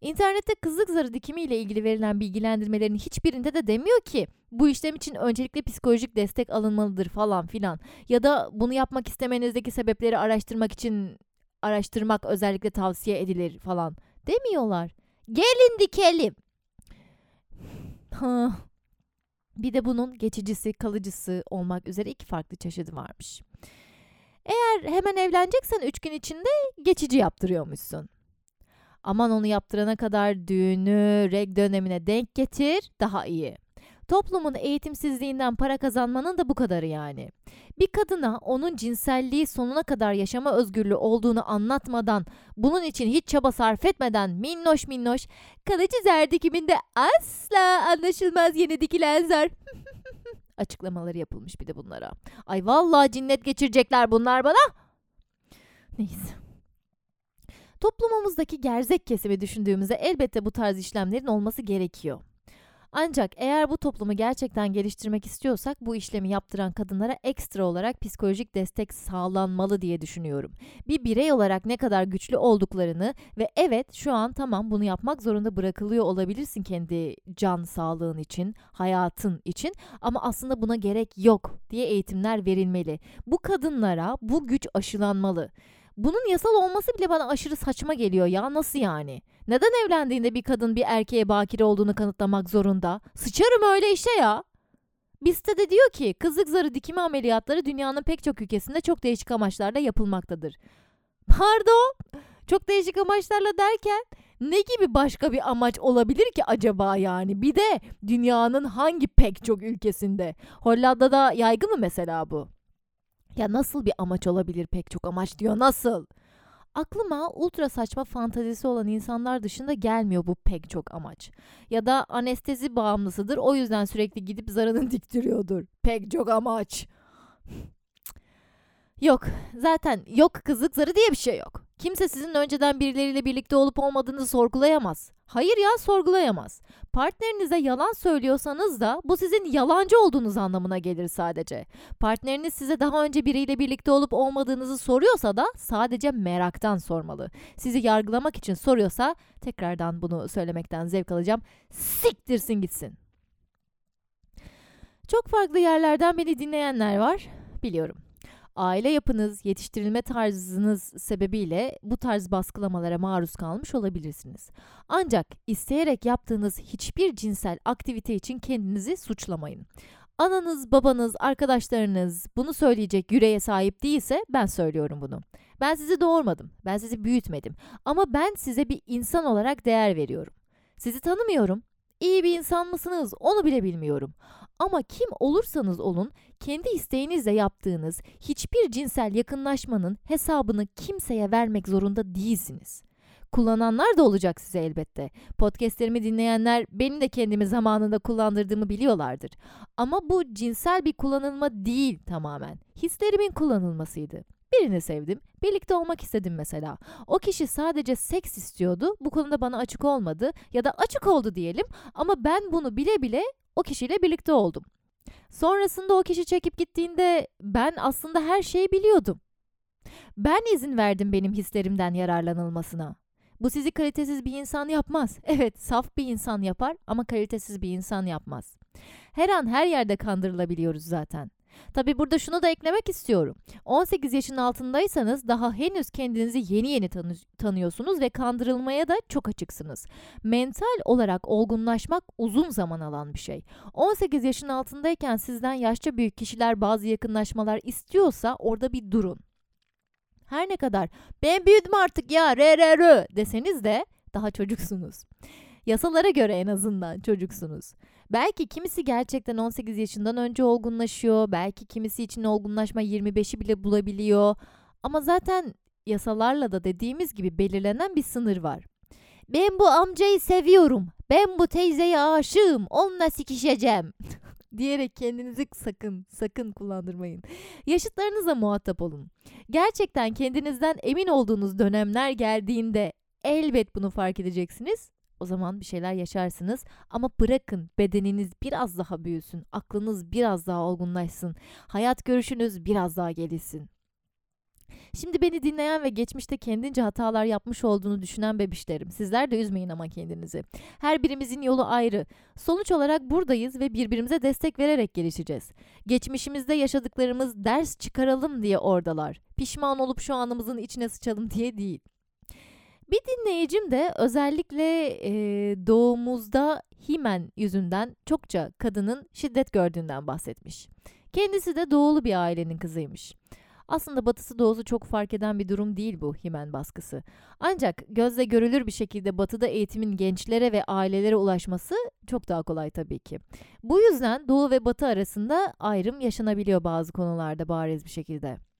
İnternette kızlık zarı dikimi ile ilgili verilen bilgilendirmelerin hiçbirinde de demiyor ki bu işlem için öncelikle psikolojik destek alınmalıdır falan filan. Ya da bunu yapmak istemenizdeki sebepleri araştırmak için araştırmak özellikle tavsiye edilir falan demiyorlar. Gelin dikelim. bir de bunun geçicisi, kalıcısı olmak üzere iki farklı çeşidi varmış. Eğer hemen evleneceksen üç gün içinde geçici yaptırıyormuşsun. Aman onu yaptırana kadar düğünü, reg dönemine denk getir, daha iyi. Toplumun eğitimsizliğinden para kazanmanın da bu kadarı yani. Bir kadına onun cinselliği sonuna kadar yaşama özgürlüğü olduğunu anlatmadan, bunun için hiç çaba sarf etmeden minnoş minnoş kalıcı zar dikiminde asla anlaşılmaz yeni dikilen zar *laughs* açıklamaları yapılmış bir de bunlara. Ay vallahi cinnet geçirecekler bunlar bana. Neyse. Toplumumuzdaki gerzek kesimi düşündüğümüzde elbette bu tarz işlemlerin olması gerekiyor. Ancak eğer bu toplumu gerçekten geliştirmek istiyorsak bu işlemi yaptıran kadınlara ekstra olarak psikolojik destek sağlanmalı diye düşünüyorum. Bir birey olarak ne kadar güçlü olduklarını ve evet şu an tamam bunu yapmak zorunda bırakılıyor olabilirsin kendi can sağlığın için, hayatın için ama aslında buna gerek yok diye eğitimler verilmeli. Bu kadınlara bu güç aşılanmalı. Bunun yasal olması bile bana aşırı saçma geliyor ya nasıl yani? Neden evlendiğinde bir kadın bir erkeğe bakire olduğunu kanıtlamak zorunda? Sıçarım öyle işe ya. Biste de diyor ki kızlık zarı dikimi ameliyatları dünyanın pek çok ülkesinde çok değişik amaçlarla yapılmaktadır. Pardon? Çok değişik amaçlarla derken ne gibi başka bir amaç olabilir ki acaba yani? Bir de dünyanın hangi pek çok ülkesinde? Hollanda'da yaygın mı mesela bu? Ya nasıl bir amaç olabilir pek çok amaç diyor nasıl? Aklıma ultra saçma fantazisi olan insanlar dışında gelmiyor bu pek çok amaç. Ya da anestezi bağımlısıdır o yüzden sürekli gidip zarını *laughs* diktiriyordur. Pek çok amaç. *sighs* yok zaten yok kızlık zarı diye bir şey yok. Kimse sizin önceden birileriyle birlikte olup olmadığınızı sorgulayamaz. Hayır ya sorgulayamaz. Partnerinize yalan söylüyorsanız da bu sizin yalancı olduğunuz anlamına gelir sadece. Partneriniz size daha önce biriyle birlikte olup olmadığınızı soruyorsa da sadece meraktan sormalı. Sizi yargılamak için soruyorsa tekrardan bunu söylemekten zevk alacağım. Siktirsin gitsin. Çok farklı yerlerden beni dinleyenler var. Biliyorum aile yapınız, yetiştirilme tarzınız sebebiyle bu tarz baskılamalara maruz kalmış olabilirsiniz. Ancak isteyerek yaptığınız hiçbir cinsel aktivite için kendinizi suçlamayın. Ananız, babanız, arkadaşlarınız bunu söyleyecek yüreğe sahip değilse ben söylüyorum bunu. Ben sizi doğurmadım, ben sizi büyütmedim ama ben size bir insan olarak değer veriyorum. Sizi tanımıyorum, iyi bir insan mısınız onu bile bilmiyorum. Ama kim olursanız olun kendi isteğinizle yaptığınız hiçbir cinsel yakınlaşmanın hesabını kimseye vermek zorunda değilsiniz. Kullananlar da olacak size elbette. Podcastlerimi dinleyenler benim de kendimi zamanında kullandırdığımı biliyorlardır. Ama bu cinsel bir kullanılma değil tamamen. Hislerimin kullanılmasıydı. Birini sevdim, birlikte olmak istedim mesela. O kişi sadece seks istiyordu, bu konuda bana açık olmadı ya da açık oldu diyelim ama ben bunu bile bile o kişiyle birlikte oldum. Sonrasında o kişi çekip gittiğinde ben aslında her şeyi biliyordum. Ben izin verdim benim hislerimden yararlanılmasına. Bu sizi kalitesiz bir insan yapmaz. Evet, saf bir insan yapar ama kalitesiz bir insan yapmaz. Her an her yerde kandırılabiliyoruz zaten. Tabi burada şunu da eklemek istiyorum. 18 yaşın altındaysanız daha henüz kendinizi yeni yeni tanı tanıyorsunuz ve kandırılmaya da çok açıksınız. Mental olarak olgunlaşmak uzun zaman alan bir şey. 18 yaşın altındayken sizden yaşça büyük kişiler bazı yakınlaşmalar istiyorsa orada bir durun. Her ne kadar ben büyüdüm artık ya re re re deseniz de daha çocuksunuz. Yasalara göre en azından çocuksunuz. Belki kimisi gerçekten 18 yaşından önce olgunlaşıyor. Belki kimisi için olgunlaşma 25'i bile bulabiliyor. Ama zaten yasalarla da dediğimiz gibi belirlenen bir sınır var. Ben bu amcayı seviyorum. Ben bu teyzeye aşığım. Onunla sikişeceğim. *laughs* diyerek kendinizi sakın sakın kullandırmayın. Yaşıtlarınızla muhatap olun. Gerçekten kendinizden emin olduğunuz dönemler geldiğinde elbet bunu fark edeceksiniz o zaman bir şeyler yaşarsınız. Ama bırakın bedeniniz biraz daha büyüsün, aklınız biraz daha olgunlaşsın, hayat görüşünüz biraz daha gelişsin. Şimdi beni dinleyen ve geçmişte kendince hatalar yapmış olduğunu düşünen bebişlerim. Sizler de üzmeyin ama kendinizi. Her birimizin yolu ayrı. Sonuç olarak buradayız ve birbirimize destek vererek gelişeceğiz. Geçmişimizde yaşadıklarımız ders çıkaralım diye oradalar. Pişman olup şu anımızın içine sıçalım diye değil. Bir dinleyicim de özellikle e, doğumuzda himen yüzünden çokça kadının şiddet gördüğünden bahsetmiş. Kendisi de doğulu bir ailenin kızıymış. Aslında batısı doğusu çok fark eden bir durum değil bu himen baskısı. Ancak gözle görülür bir şekilde batıda eğitimin gençlere ve ailelere ulaşması çok daha kolay tabii ki. Bu yüzden doğu ve batı arasında ayrım yaşanabiliyor bazı konularda bariz bir şekilde.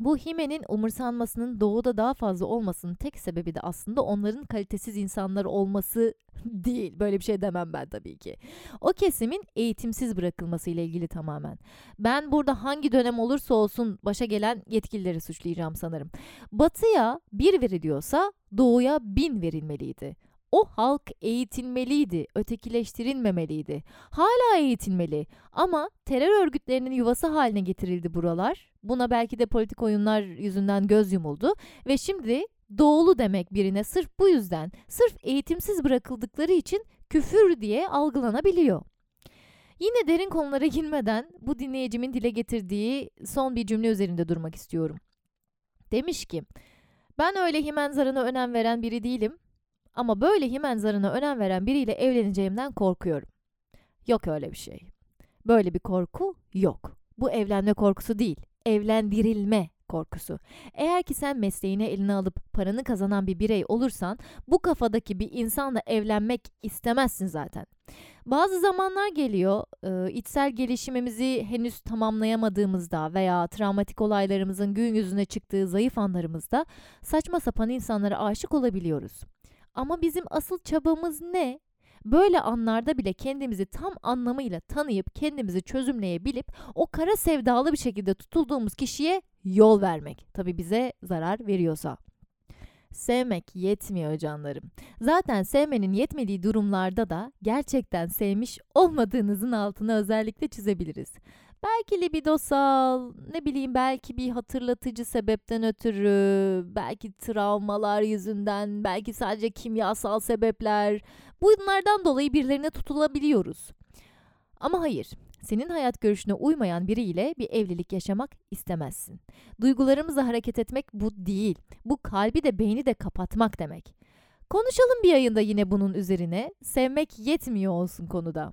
Bu himenin umursanmasının doğuda daha fazla olmasının tek sebebi de aslında onların kalitesiz insanlar olması *laughs* değil. Böyle bir şey demem ben tabii ki. O kesimin eğitimsiz bırakılması ile ilgili tamamen. Ben burada hangi dönem olursa olsun başa gelen yetkilileri suçlayacağım sanırım. Batıya bir veriliyorsa doğuya bin verilmeliydi. O halk eğitilmeliydi, ötekileştirilmemeliydi. Hala eğitilmeli ama terör örgütlerinin yuvası haline getirildi buralar. Buna belki de politik oyunlar yüzünden göz yumuldu ve şimdi doğulu demek birine sırf bu yüzden, sırf eğitimsiz bırakıldıkları için küfür diye algılanabiliyor. Yine derin konulara girmeden bu dinleyicimin dile getirdiği son bir cümle üzerinde durmak istiyorum. Demiş ki, ben öyle himenzarına önem veren biri değilim ama böyle himen zarına önem veren biriyle evleneceğimden korkuyorum. Yok öyle bir şey. Böyle bir korku yok. Bu evlenme korkusu değil, evlendirilme korkusu. Eğer ki sen mesleğini eline alıp paranı kazanan bir birey olursan bu kafadaki bir insanla evlenmek istemezsin zaten. Bazı zamanlar geliyor içsel gelişimimizi henüz tamamlayamadığımızda veya travmatik olaylarımızın gün yüzüne çıktığı zayıf anlarımızda saçma sapan insanlara aşık olabiliyoruz. Ama bizim asıl çabamız ne? Böyle anlarda bile kendimizi tam anlamıyla tanıyıp kendimizi çözümleyebilip o kara sevdalı bir şekilde tutulduğumuz kişiye yol vermek. Tabi bize zarar veriyorsa. Sevmek yetmiyor canlarım. Zaten sevmenin yetmediği durumlarda da gerçekten sevmiş olmadığınızın altını özellikle çizebiliriz. Belki libidosal, ne bileyim belki bir hatırlatıcı sebepten ötürü, belki travmalar yüzünden, belki sadece kimyasal sebepler. Bunlardan dolayı birilerine tutulabiliyoruz. Ama hayır, senin hayat görüşüne uymayan biriyle bir evlilik yaşamak istemezsin. Duygularımızla hareket etmek bu değil. Bu kalbi de beyni de kapatmak demek. Konuşalım bir yayında yine bunun üzerine. Sevmek yetmiyor olsun konuda.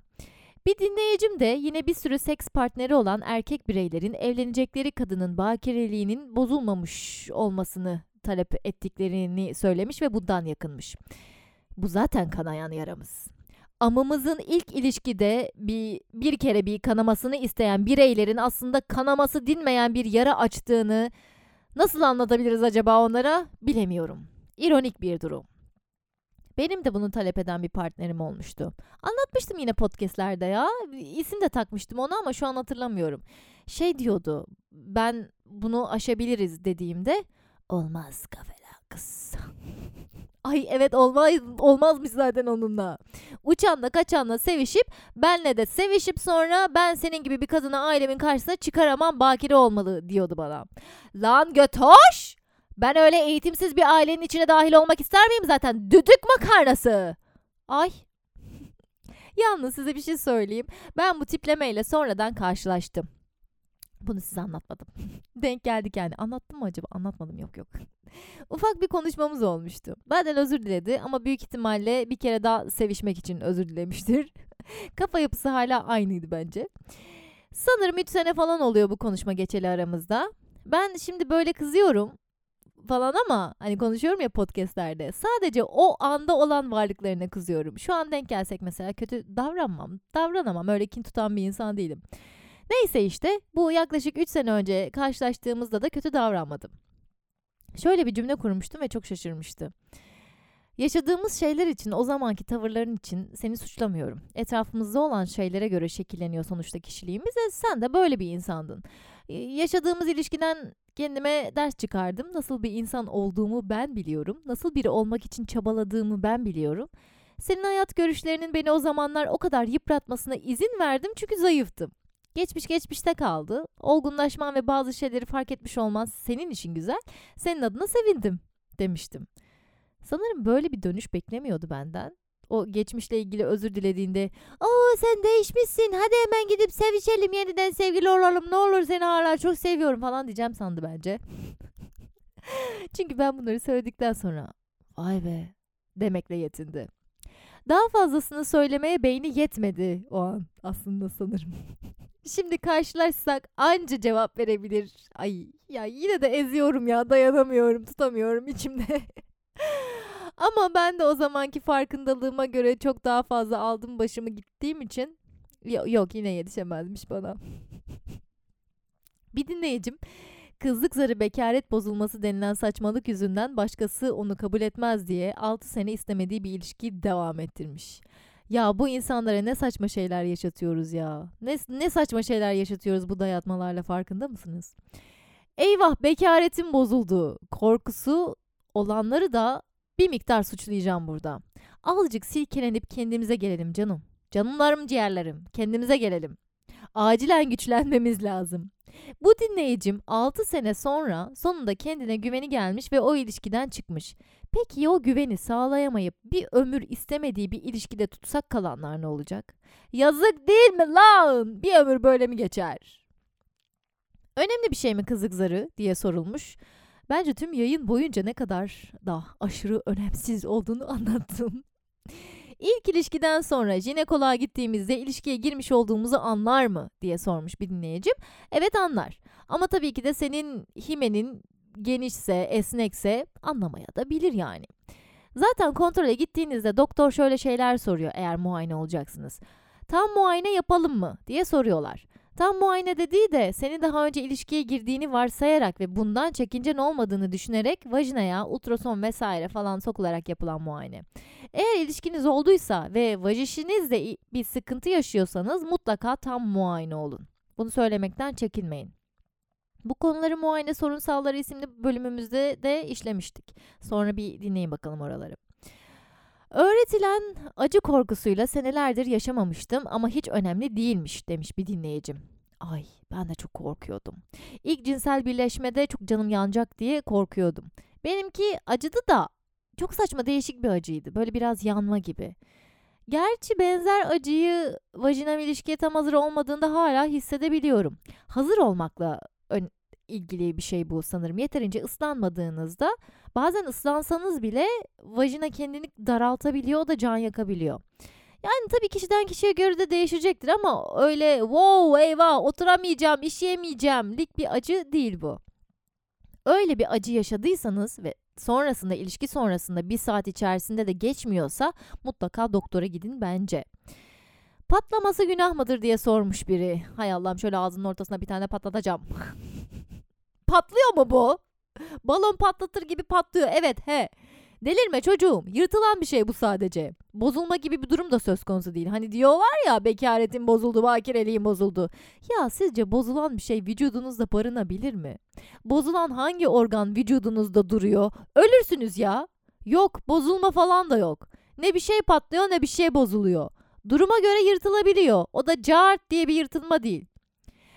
Bir dinleyicim de yine bir sürü seks partneri olan erkek bireylerin evlenecekleri kadının bakireliğinin bozulmamış olmasını talep ettiklerini söylemiş ve bundan yakınmış. Bu zaten kanayan yaramız. amımızın ilk ilişkide bir bir kere bir kanamasını isteyen bireylerin aslında kanaması dinmeyen bir yara açtığını nasıl anlatabiliriz acaba onlara bilemiyorum. İronik bir durum. Benim de bunu talep eden bir partnerim olmuştu. Anlatmıştım yine podcastlerde ya. İsim de takmıştım ona ama şu an hatırlamıyorum. Şey diyordu. Ben bunu aşabiliriz dediğimde olmaz kafela kız. *laughs* Ay evet olmaz olmazmış zaten onunla. Uçanla kaçanla sevişip benle de sevişip sonra ben senin gibi bir kadını ailemin karşısına çıkaramam bakire olmalı diyordu bana. Lan götoş! Ben öyle eğitimsiz bir ailenin içine dahil olmak ister miyim zaten? Düdük makarnası. Ay. *laughs* Yalnız size bir şey söyleyeyim. Ben bu tiplemeyle sonradan karşılaştım. Bunu size anlatmadım. *laughs* Denk geldik yani. Anlattım mı acaba? Anlatmadım yok yok. *laughs* Ufak bir konuşmamız olmuştu. Benden özür diledi ama büyük ihtimalle bir kere daha sevişmek için özür dilemiştir. Kafa yapısı hala aynıydı bence. Sanırım 3 sene falan oluyor bu konuşma geçeli aramızda. Ben şimdi böyle kızıyorum falan ama hani konuşuyorum ya podcastlerde. Sadece o anda olan varlıklarına kızıyorum. Şu an denk gelsek mesela kötü davranmam. Davranamam. Öyle kin tutan bir insan değilim. Neyse işte bu yaklaşık 3 sene önce karşılaştığımızda da kötü davranmadım. Şöyle bir cümle kurmuştum ve çok şaşırmıştı. Yaşadığımız şeyler için, o zamanki tavırların için seni suçlamıyorum. Etrafımızda olan şeylere göre şekilleniyor sonuçta kişiliğimiz ve sen de böyle bir insandın. Yaşadığımız ilişkiden kendime ders çıkardım. Nasıl bir insan olduğumu ben biliyorum. Nasıl biri olmak için çabaladığımı ben biliyorum. Senin hayat görüşlerinin beni o zamanlar o kadar yıpratmasına izin verdim çünkü zayıftım. Geçmiş geçmişte kaldı. Olgunlaşman ve bazı şeyleri fark etmiş olman senin için güzel. Senin adına sevindim demiştim. Sanırım böyle bir dönüş beklemiyordu benden. O geçmişle ilgili özür dilediğinde ''Oo sen değişmişsin hadi hemen gidip sevişelim yeniden sevgili olalım ne olur seni hala çok seviyorum'' falan diyeceğim sandı bence. *laughs* Çünkü ben bunları söyledikten sonra ''Vay be'' demekle yetindi. Daha fazlasını söylemeye beyni yetmedi o an aslında sanırım. *laughs* Şimdi karşılaşsak anca cevap verebilir. Ay ya yine de eziyorum ya dayanamıyorum tutamıyorum içimde. *laughs* Ama ben de o zamanki farkındalığıma göre çok daha fazla aldım başımı gittiğim için yok yine yetişemezmiş bana. bir dinleyicim kızlık zarı bekaret bozulması denilen saçmalık yüzünden başkası onu kabul etmez diye 6 sene istemediği bir ilişkiyi devam ettirmiş. Ya bu insanlara ne saçma şeyler yaşatıyoruz ya. Ne, ne saçma şeyler yaşatıyoruz bu dayatmalarla farkında mısınız? Eyvah bekaretim bozuldu. Korkusu olanları da bir miktar suçlayacağım burada. Azıcık silkelenip kendimize gelelim canım. Canımlarım ciğerlerim. Kendimize gelelim. Acilen güçlenmemiz lazım. Bu dinleyicim 6 sene sonra sonunda kendine güveni gelmiş ve o ilişkiden çıkmış. Peki o güveni sağlayamayıp bir ömür istemediği bir ilişkide tutsak kalanlar ne olacak? Yazık değil mi lan? Bir ömür böyle mi geçer? Önemli bir şey mi kızık zarı diye sorulmuş. Bence tüm yayın boyunca ne kadar da aşırı önemsiz olduğunu *laughs* anlattım. İlk ilişkiden sonra jinekoloğa gittiğimizde ilişkiye girmiş olduğumuzu anlar mı diye sormuş bir dinleyicim. Evet anlar. Ama tabii ki de senin himenin genişse, esnekse anlamaya da bilir yani. Zaten kontrole gittiğinizde doktor şöyle şeyler soruyor eğer muayene olacaksınız. Tam muayene yapalım mı diye soruyorlar. Tam muayene dediği de seni daha önce ilişkiye girdiğini varsayarak ve bundan çekincen olmadığını düşünerek vajinaya, ultrason vesaire falan sokularak yapılan muayene. Eğer ilişkiniz olduysa ve vajişinizde bir sıkıntı yaşıyorsanız mutlaka tam muayene olun. Bunu söylemekten çekinmeyin. Bu konuları muayene sorunsalları isimli bölümümüzde de işlemiştik. Sonra bir dinleyin bakalım oraları. Öğretilen acı korkusuyla senelerdir yaşamamıştım ama hiç önemli değilmiş demiş bir dinleyicim. Ay ben de çok korkuyordum. İlk cinsel birleşmede çok canım yanacak diye korkuyordum. Benimki acıdı da çok saçma değişik bir acıydı. Böyle biraz yanma gibi. Gerçi benzer acıyı vajinal ilişkiye tam hazır olmadığında hala hissedebiliyorum. Hazır olmakla ilgili bir şey bu sanırım. Yeterince ıslanmadığınızda bazen ıslansanız bile vajina kendini daraltabiliyor, o da can yakabiliyor. Yani tabii kişiden kişiye göre de değişecektir ama öyle wow eyvah oturamayacağım, işeyemeyeceğim lik bir acı değil bu. Öyle bir acı yaşadıysanız ve sonrasında ilişki sonrasında bir saat içerisinde de geçmiyorsa mutlaka doktora gidin bence. Patlaması günah mıdır diye sormuş biri. Hay Allah'ım şöyle ağzının ortasına bir tane patlatacağım. *laughs* Patlıyor mu bu? Balon patlatır gibi patlıyor. Evet he. Delirme çocuğum. Yırtılan bir şey bu sadece. Bozulma gibi bir durum da söz konusu değil. Hani diyorlar ya bekaretin bozuldu, bakireliğin bozuldu. Ya sizce bozulan bir şey vücudunuzda barınabilir mi? Bozulan hangi organ vücudunuzda duruyor? Ölürsünüz ya. Yok, bozulma falan da yok. Ne bir şey patlıyor ne bir şey bozuluyor. Duruma göre yırtılabiliyor. O da cart diye bir yırtılma değil.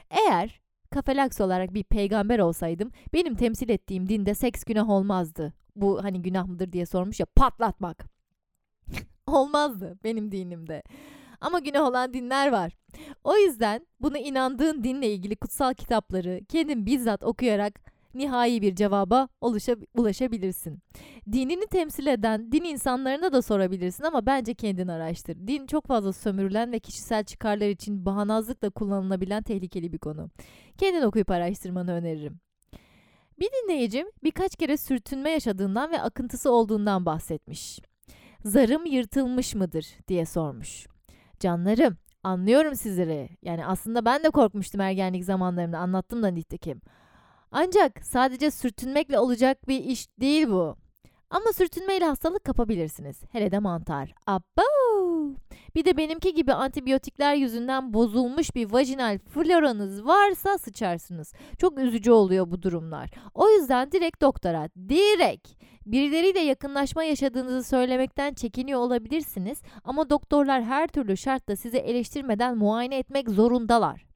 Eğer kafelaks olarak bir peygamber olsaydım benim temsil ettiğim dinde seks günah olmazdı. Bu hani günah mıdır diye sormuş ya patlatmak. *laughs* olmazdı benim dinimde. Ama günah olan dinler var. O yüzden bunu inandığın dinle ilgili kutsal kitapları kendin bizzat okuyarak nihai bir cevaba ulaşabilirsin. Dinini temsil eden din insanlarına da sorabilirsin ama bence kendin araştır. Din çok fazla sömürülen ve kişisel çıkarlar için bahanazlıkla kullanılabilen tehlikeli bir konu. Kendin okuyup araştırmanı öneririm. Bir dinleyicim birkaç kere sürtünme yaşadığından ve akıntısı olduğundan bahsetmiş. Zarım yırtılmış mıdır diye sormuş. Canlarım anlıyorum sizleri. Yani aslında ben de korkmuştum ergenlik zamanlarımda anlattım da nitekim. Ancak sadece sürtünmekle olacak bir iş değil bu. Ama sürtünmeyle hastalık kapabilirsiniz. Hele de mantar. Abba! Bir de benimki gibi antibiyotikler yüzünden bozulmuş bir vajinal floranız varsa sıçarsınız. Çok üzücü oluyor bu durumlar. O yüzden direkt doktora, direkt. Birileriyle yakınlaşma yaşadığınızı söylemekten çekiniyor olabilirsiniz ama doktorlar her türlü şartta sizi eleştirmeden muayene etmek zorundalar.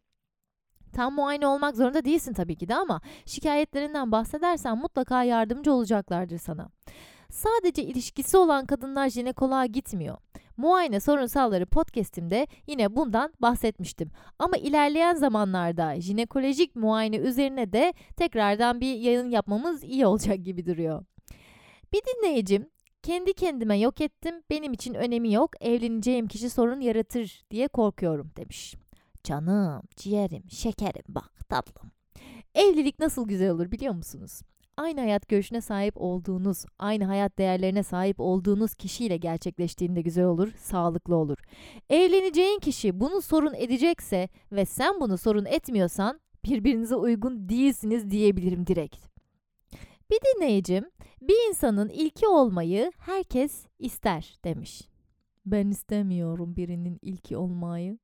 Tam muayene olmak zorunda değilsin tabii ki de ama şikayetlerinden bahsedersen mutlaka yardımcı olacaklardır sana. Sadece ilişkisi olan kadınlar jinekoloğa gitmiyor. Muayene sorunsalları podcast'imde yine bundan bahsetmiştim. Ama ilerleyen zamanlarda jinekolojik muayene üzerine de tekrardan bir yayın yapmamız iyi *laughs* olacak gibi duruyor. Bir dinleyicim kendi kendime yok ettim benim için önemi yok evleneceğim kişi sorun yaratır diye korkuyorum demiş. Canım, ciğerim, şekerim bak tatlım. Evlilik nasıl güzel olur biliyor musunuz? Aynı hayat görüşüne sahip olduğunuz, aynı hayat değerlerine sahip olduğunuz kişiyle gerçekleştiğinde güzel olur, sağlıklı olur. Evleneceğin kişi bunu sorun edecekse ve sen bunu sorun etmiyorsan birbirinize uygun değilsiniz diyebilirim direkt. Bir dinleyicim, bir insanın ilki olmayı herkes ister demiş. Ben istemiyorum birinin ilki olmayı.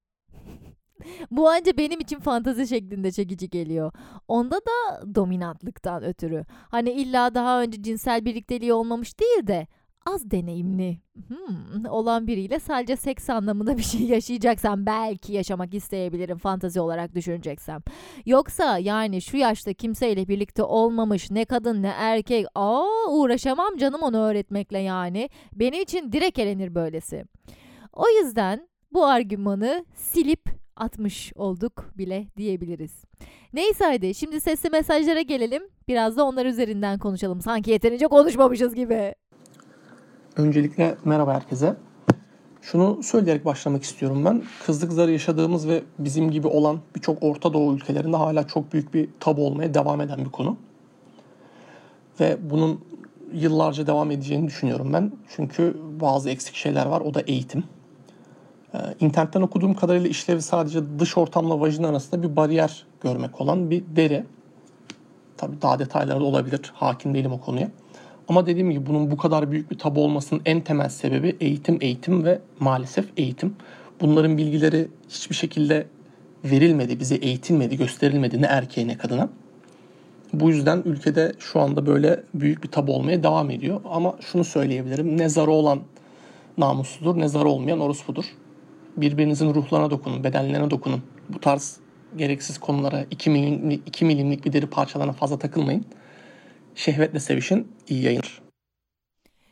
*laughs* Bu anca benim için fantazi şeklinde çekici geliyor. Onda da dominantlıktan ötürü. Hani illa daha önce cinsel birlikteliği olmamış değil de az deneyimli hmm, olan biriyle sadece seks anlamında bir şey yaşayacaksam belki yaşamak isteyebilirim fantazi olarak düşüneceksem. Yoksa yani şu yaşta kimseyle birlikte olmamış ne kadın ne erkek aa uğraşamam canım onu öğretmekle yani. Benim için direkt elenir böylesi. O yüzden bu argümanı silip atmış olduk bile diyebiliriz. Neyse hadi şimdi sesli mesajlara gelelim. Biraz da onlar üzerinden konuşalım. Sanki yeterince konuşmamışız gibi. Öncelikle merhaba herkese. Şunu söyleyerek başlamak istiyorum ben. Kızlık zarı yaşadığımız ve bizim gibi olan birçok Orta Doğu ülkelerinde hala çok büyük bir tabu olmaya devam eden bir konu. Ve bunun yıllarca devam edeceğini düşünüyorum ben. Çünkü bazı eksik şeyler var. O da eğitim. Ee, internetten okuduğum kadarıyla işlevi sadece dış ortamla vajin arasında bir bariyer görmek olan bir deri. Tabii daha detayları olabilir. Hakim değilim o konuya. Ama dediğim gibi bunun bu kadar büyük bir tabu olmasının en temel sebebi eğitim, eğitim ve maalesef eğitim. Bunların bilgileri hiçbir şekilde verilmedi, bize eğitilmedi, gösterilmedi ne erkeğe ne kadına. Bu yüzden ülkede şu anda böyle büyük bir tabu olmaya devam ediyor. Ama şunu söyleyebilirim. Ne zarı olan namusludur, ne zarı olmayan orospudur birbirinizin ruhlarına dokunun, bedenlerine dokunun. Bu tarz gereksiz konulara 2 milimlik, 2 milimlik bir deri parçalarına fazla takılmayın. Şehvetle sevişin. İyi yayınlar.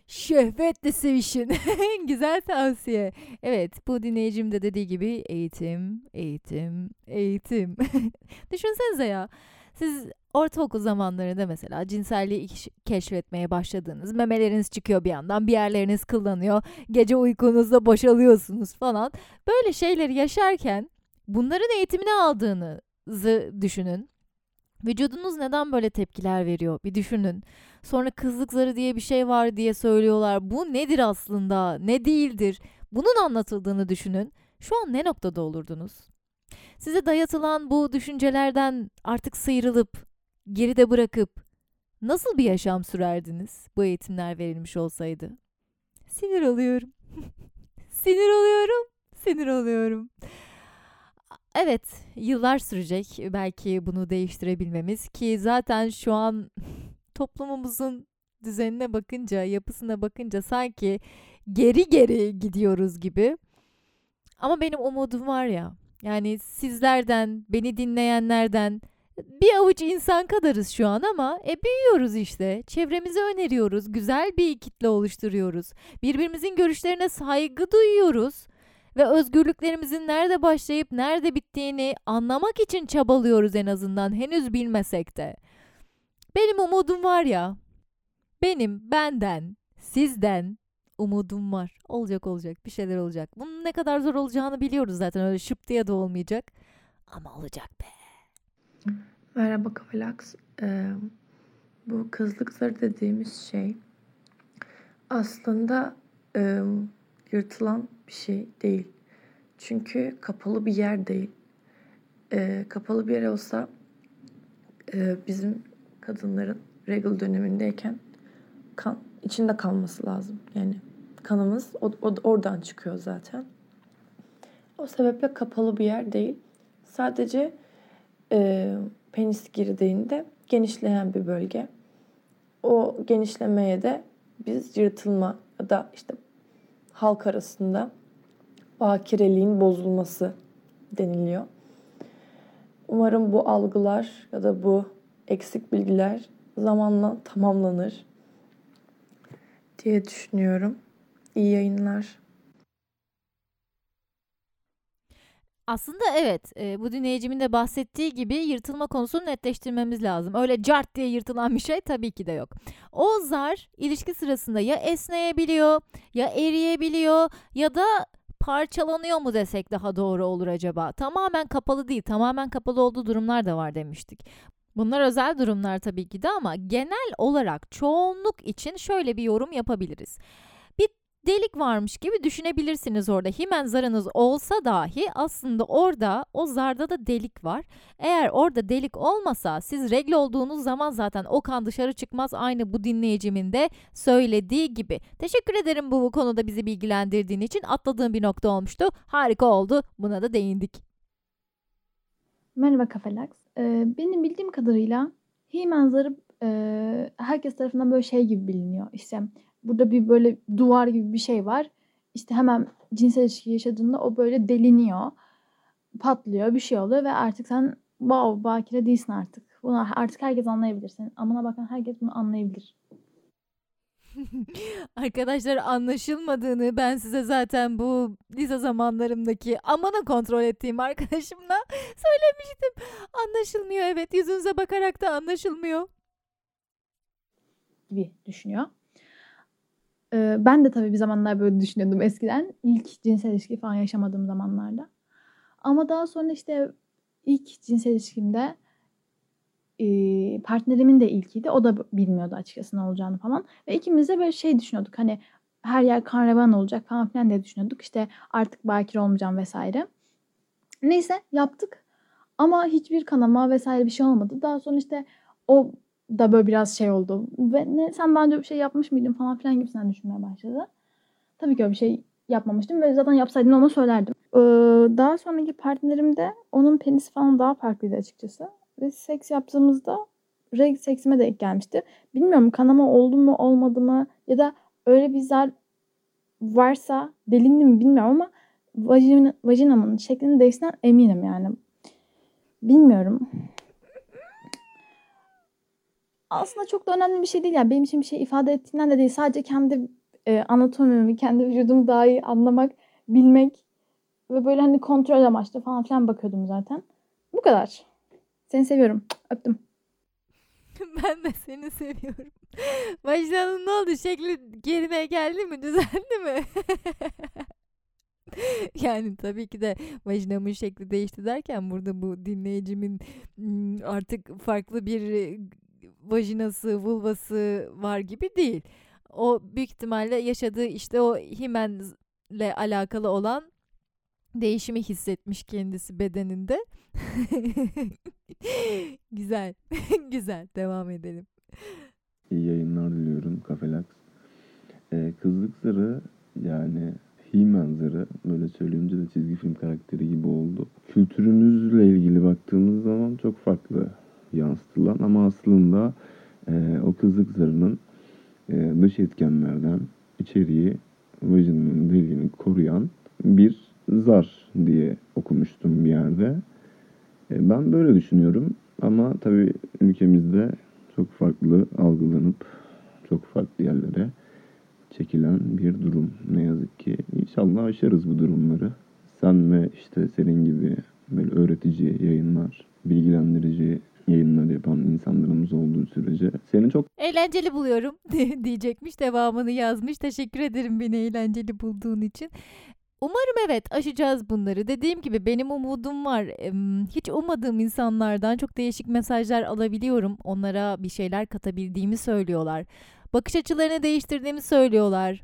Şehvetle sevişin. *laughs* Güzel tavsiye. Evet bu dinleyicim de dediği gibi eğitim, eğitim, eğitim. *laughs* Düşünsenize ya. Siz ortaokul zamanlarında mesela cinselliği keşfetmeye başladığınız, memeleriniz çıkıyor bir yandan, bir yerleriniz kıllanıyor, gece uykunuzda boşalıyorsunuz falan. Böyle şeyleri yaşarken bunların eğitimini aldığınızı düşünün. Vücudunuz neden böyle tepkiler veriyor? Bir düşünün. Sonra kızlık zarı diye bir şey var diye söylüyorlar. Bu nedir aslında? Ne değildir? Bunun anlatıldığını düşünün. Şu an ne noktada olurdunuz? Size dayatılan bu düşüncelerden artık sıyrılıp, geride bırakıp nasıl bir yaşam sürerdiniz bu eğitimler verilmiş olsaydı? Sinir oluyorum. *laughs* sinir oluyorum. Sinir oluyorum. Evet, yıllar sürecek belki bunu değiştirebilmemiz ki zaten şu an *laughs* toplumumuzun düzenine bakınca, yapısına bakınca sanki geri geri gidiyoruz gibi. Ama benim umudum var ya. Yani sizlerden, beni dinleyenlerden bir avuç insan kadarız şu an ama e büyüyoruz işte. Çevremize öneriyoruz. Güzel bir kitle oluşturuyoruz. Birbirimizin görüşlerine saygı duyuyoruz ve özgürlüklerimizin nerede başlayıp nerede bittiğini anlamak için çabalıyoruz en azından henüz bilmesek de. Benim umudum var ya. Benim benden, sizden umudum var. Olacak olacak bir şeyler olacak. Bunun ne kadar zor olacağını biliyoruz zaten öyle şıp diye de olmayacak. Ama olacak be. Merhaba Kavalax. Ee, bu kızlık zarı dediğimiz şey aslında e, yırtılan bir şey değil. Çünkü kapalı bir yer değil. E, kapalı bir yer olsa e, bizim kadınların regal dönemindeyken kan içinde kalması lazım. Yani kanımız o, o, oradan çıkıyor zaten. O sebeple kapalı bir yer değil. Sadece e, penis girdiğinde genişleyen bir bölge. O genişlemeye de biz yırtılma ya da işte halk arasında bakireliğin bozulması deniliyor. Umarım bu algılar ya da bu eksik bilgiler zamanla tamamlanır diye düşünüyorum. İyi yayınlar. Aslında evet e, bu dinleyicimin de bahsettiği gibi yırtılma konusunu netleştirmemiz lazım. Öyle cart diye yırtılan bir şey tabii ki de yok. O zar ilişki sırasında ya esneyebiliyor ya eriyebiliyor ya da parçalanıyor mu desek daha doğru olur acaba? Tamamen kapalı değil, tamamen kapalı olduğu durumlar da var demiştik. Bunlar özel durumlar tabii ki de ama genel olarak çoğunluk için şöyle bir yorum yapabiliriz delik varmış gibi düşünebilirsiniz orada. Himen zarınız olsa dahi aslında orada o zarda da delik var. Eğer orada delik olmasa siz regle olduğunuz zaman zaten o kan dışarı çıkmaz. Aynı bu dinleyicimin de söylediği gibi. Teşekkür ederim bu, bu konuda bizi bilgilendirdiğin için. Atladığım bir nokta olmuştu. Harika oldu. Buna da değindik. Merhaba Kafelax. Ee, benim bildiğim kadarıyla Himen zarı e, herkes tarafından böyle şey gibi biliniyor. İşte burada bir böyle duvar gibi bir şey var. İşte hemen cinsel ilişki yaşadığında o böyle deliniyor. Patlıyor bir şey oluyor ve artık sen wow bakire değilsin artık. Bunu artık herkes anlayabilir. Senin amına bakan herkes bunu anlayabilir. *laughs* Arkadaşlar anlaşılmadığını ben size zaten bu lise zamanlarımdaki amana kontrol ettiğim arkadaşımla *laughs* söylemiştim. Anlaşılmıyor evet yüzünüze bakarak da anlaşılmıyor. Gibi düşünüyor. Ee, ben de tabii bir zamanlar böyle düşünüyordum eskiden. İlk cinsel ilişki falan yaşamadığım zamanlarda. Ama daha sonra işte ilk cinsel ilişkimde e, partnerimin de ilkiydi. O da bilmiyordu açıkçası ne olacağını falan. Ve ikimiz de böyle şey düşünüyorduk. Hani her yer kan olacak falan filan diye düşünüyorduk. İşte artık bakir olmayacağım vesaire. Neyse yaptık. Ama hiçbir kanama vesaire bir şey olmadı. Daha sonra işte o da böyle biraz şey oldu. Ve ne sen daha önce bir şey yapmış mıydın falan filan gibisinden düşünmeye başladı. Tabii ki öyle bir şey yapmamıştım ve zaten yapsaydım ona söylerdim. Ee, daha sonraki partnerimde onun penisi falan daha farklıydı açıkçası. Ve seks yaptığımızda reg seksime de gelmişti. Bilmiyorum kanama oldu mu olmadı mı ya da öyle bir zar varsa delindi mi bilmiyorum ama vajin, vajinamın şeklini değiştiren eminim yani. Bilmiyorum aslında çok da önemli bir şey değil. Yani benim için bir şey ifade ettiğinden de değil. Sadece kendi e, anatomimi, kendi vücudumu daha iyi anlamak, bilmek ve böyle hani kontrol amaçlı falan filan bakıyordum zaten. Bu kadar. Seni seviyorum. Öptüm. *laughs* ben de seni seviyorum. *laughs* Başlanın ne oldu? Şekli gerine geldi mi? Düzeldi mi? *laughs* yani tabii ki de vajinamın şekli değişti derken burada bu dinleyicimin artık farklı bir vajinası, vulvası var gibi değil. O büyük ihtimalle yaşadığı işte o himenle alakalı olan değişimi hissetmiş kendisi bedeninde. *laughs* güzel, *laughs* güzel. Devam edelim. İyi yayınlar diliyorum Kafelax. Ee, kızlık zırı yani He-Man böyle söyleyince de çizgi film karakteri gibi oldu. Kültürümüzle ilgili baktığımız zaman çok farklı yansıtılan ama aslında e, o kızlık zarının e, dış etkenlerden içeriği vajinanın deliğini koruyan bir zar diye okumuştum bir yerde. E, ben böyle düşünüyorum ama tabii ülkemizde çok farklı algılanıp çok farklı yerlere çekilen bir durum. Ne yazık ki inşallah aşarız bu durumları. Sen ve işte senin gibi böyle öğretici yayınlar, bilgilendirici yayınlar yapan insanlarımız olduğu sürece seni çok eğlenceli buluyorum *laughs* diyecekmiş. Devamını yazmış. Teşekkür ederim beni eğlenceli bulduğun için. Umarım evet aşacağız bunları. Dediğim gibi benim umudum var. Hiç ummadığım insanlardan çok değişik mesajlar alabiliyorum. Onlara bir şeyler katabildiğimi söylüyorlar. Bakış açılarını değiştirdiğimi söylüyorlar.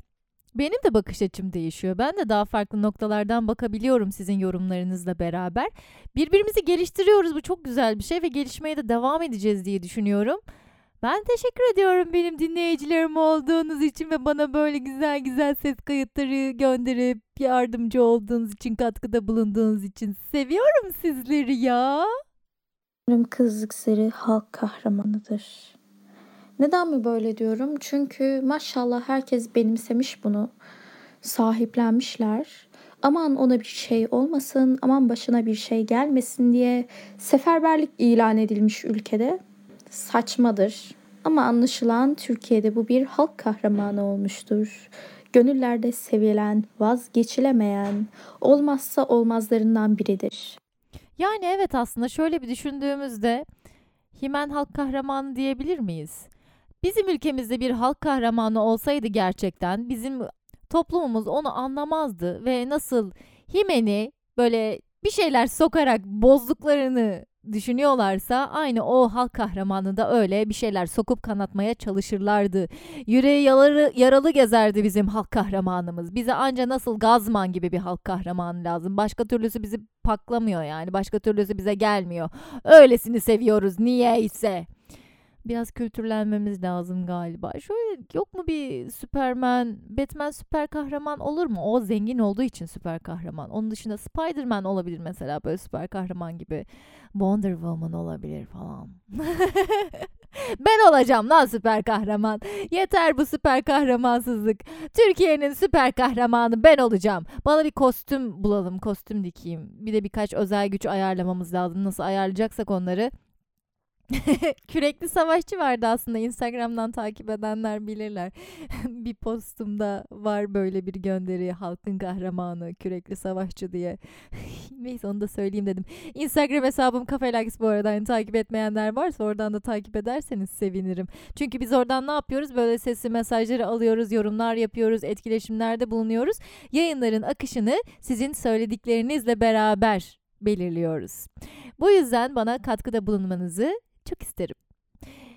Benim de bakış açım değişiyor. Ben de daha farklı noktalardan bakabiliyorum sizin yorumlarınızla beraber. Birbirimizi geliştiriyoruz. Bu çok güzel bir şey ve gelişmeye de devam edeceğiz diye düşünüyorum. Ben teşekkür ediyorum benim dinleyicilerim olduğunuz için ve bana böyle güzel güzel ses kayıtları gönderip yardımcı olduğunuz için, katkıda bulunduğunuz için seviyorum sizleri ya. Kızlık seri halk kahramanıdır. Neden mi böyle diyorum? Çünkü maşallah herkes benimsemiş bunu. Sahiplenmişler. Aman ona bir şey olmasın, aman başına bir şey gelmesin diye seferberlik ilan edilmiş ülkede. Saçmadır. Ama anlaşılan Türkiye'de bu bir halk kahramanı olmuştur. Gönüllerde sevilen, vazgeçilemeyen, olmazsa olmazlarından biridir. Yani evet aslında şöyle bir düşündüğümüzde Himen halk kahramanı diyebilir miyiz? Bizim ülkemizde bir halk kahramanı olsaydı gerçekten bizim toplumumuz onu anlamazdı ve nasıl Himen'i böyle bir şeyler sokarak bozduklarını düşünüyorlarsa aynı o halk kahramanı da öyle bir şeyler sokup kanatmaya çalışırlardı. Yüreği yaralı, yaralı gezerdi bizim halk kahramanımız. Bize anca nasıl Gazman gibi bir halk kahramanı lazım. Başka türlüsü bizi paklamıyor yani. Başka türlüsü bize gelmiyor. Öylesini seviyoruz niyeyse biraz kültürlenmemiz lazım galiba. Şöyle yok mu bir Superman, Batman süper kahraman olur mu? O zengin olduğu için süper kahraman. Onun dışında Spider-Man olabilir mesela böyle süper kahraman gibi. Wonder Woman olabilir falan. *laughs* ben olacağım lan süper kahraman. Yeter bu süper kahramansızlık. Türkiye'nin süper kahramanı ben olacağım. Bana bir kostüm bulalım, kostüm dikeyim. Bir de birkaç özel güç ayarlamamız lazım. Nasıl ayarlayacaksak onları *laughs* Kürekli savaşçı vardı aslında Instagram'dan takip edenler bilirler. *laughs* bir postumda var böyle bir gönderi halkın kahramanı kürekli savaşçı diye. *laughs* Neyse onu da söyleyeyim dedim. Instagram hesabım Kafelax bu arada. Yani takip etmeyenler varsa oradan da takip ederseniz sevinirim. Çünkü biz oradan ne yapıyoruz? Böyle sesli mesajları alıyoruz, yorumlar yapıyoruz, etkileşimlerde bulunuyoruz. Yayınların akışını sizin söylediklerinizle beraber belirliyoruz. Bu yüzden bana katkıda bulunmanızı çok isterim.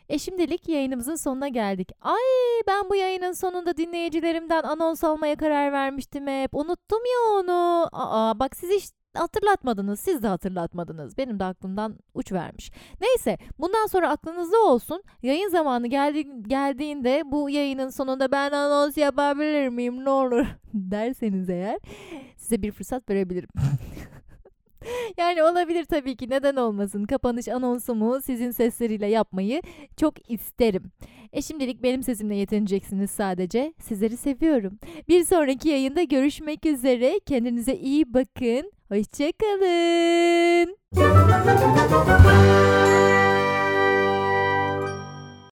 E şimdilik yayınımızın sonuna geldik. Ay ben bu yayının sonunda dinleyicilerimden anons almaya karar vermiştim hep. Unuttum ya onu. Aa bak siz hiç hatırlatmadınız. Siz de hatırlatmadınız. Benim de aklımdan uç vermiş. Neyse bundan sonra aklınızda olsun. Yayın zamanı geldi, geldiğinde bu yayının sonunda ben anons yapabilir miyim ne olur *laughs* derseniz eğer size bir fırsat verebilirim. *laughs* *laughs* yani olabilir tabii ki neden olmasın. Kapanış anonsumu sizin sesleriyle yapmayı çok isterim. E şimdilik benim sesimle yetineceksiniz sadece. Sizleri seviyorum. Bir sonraki yayında görüşmek üzere. Kendinize iyi bakın. Hoşçakalın.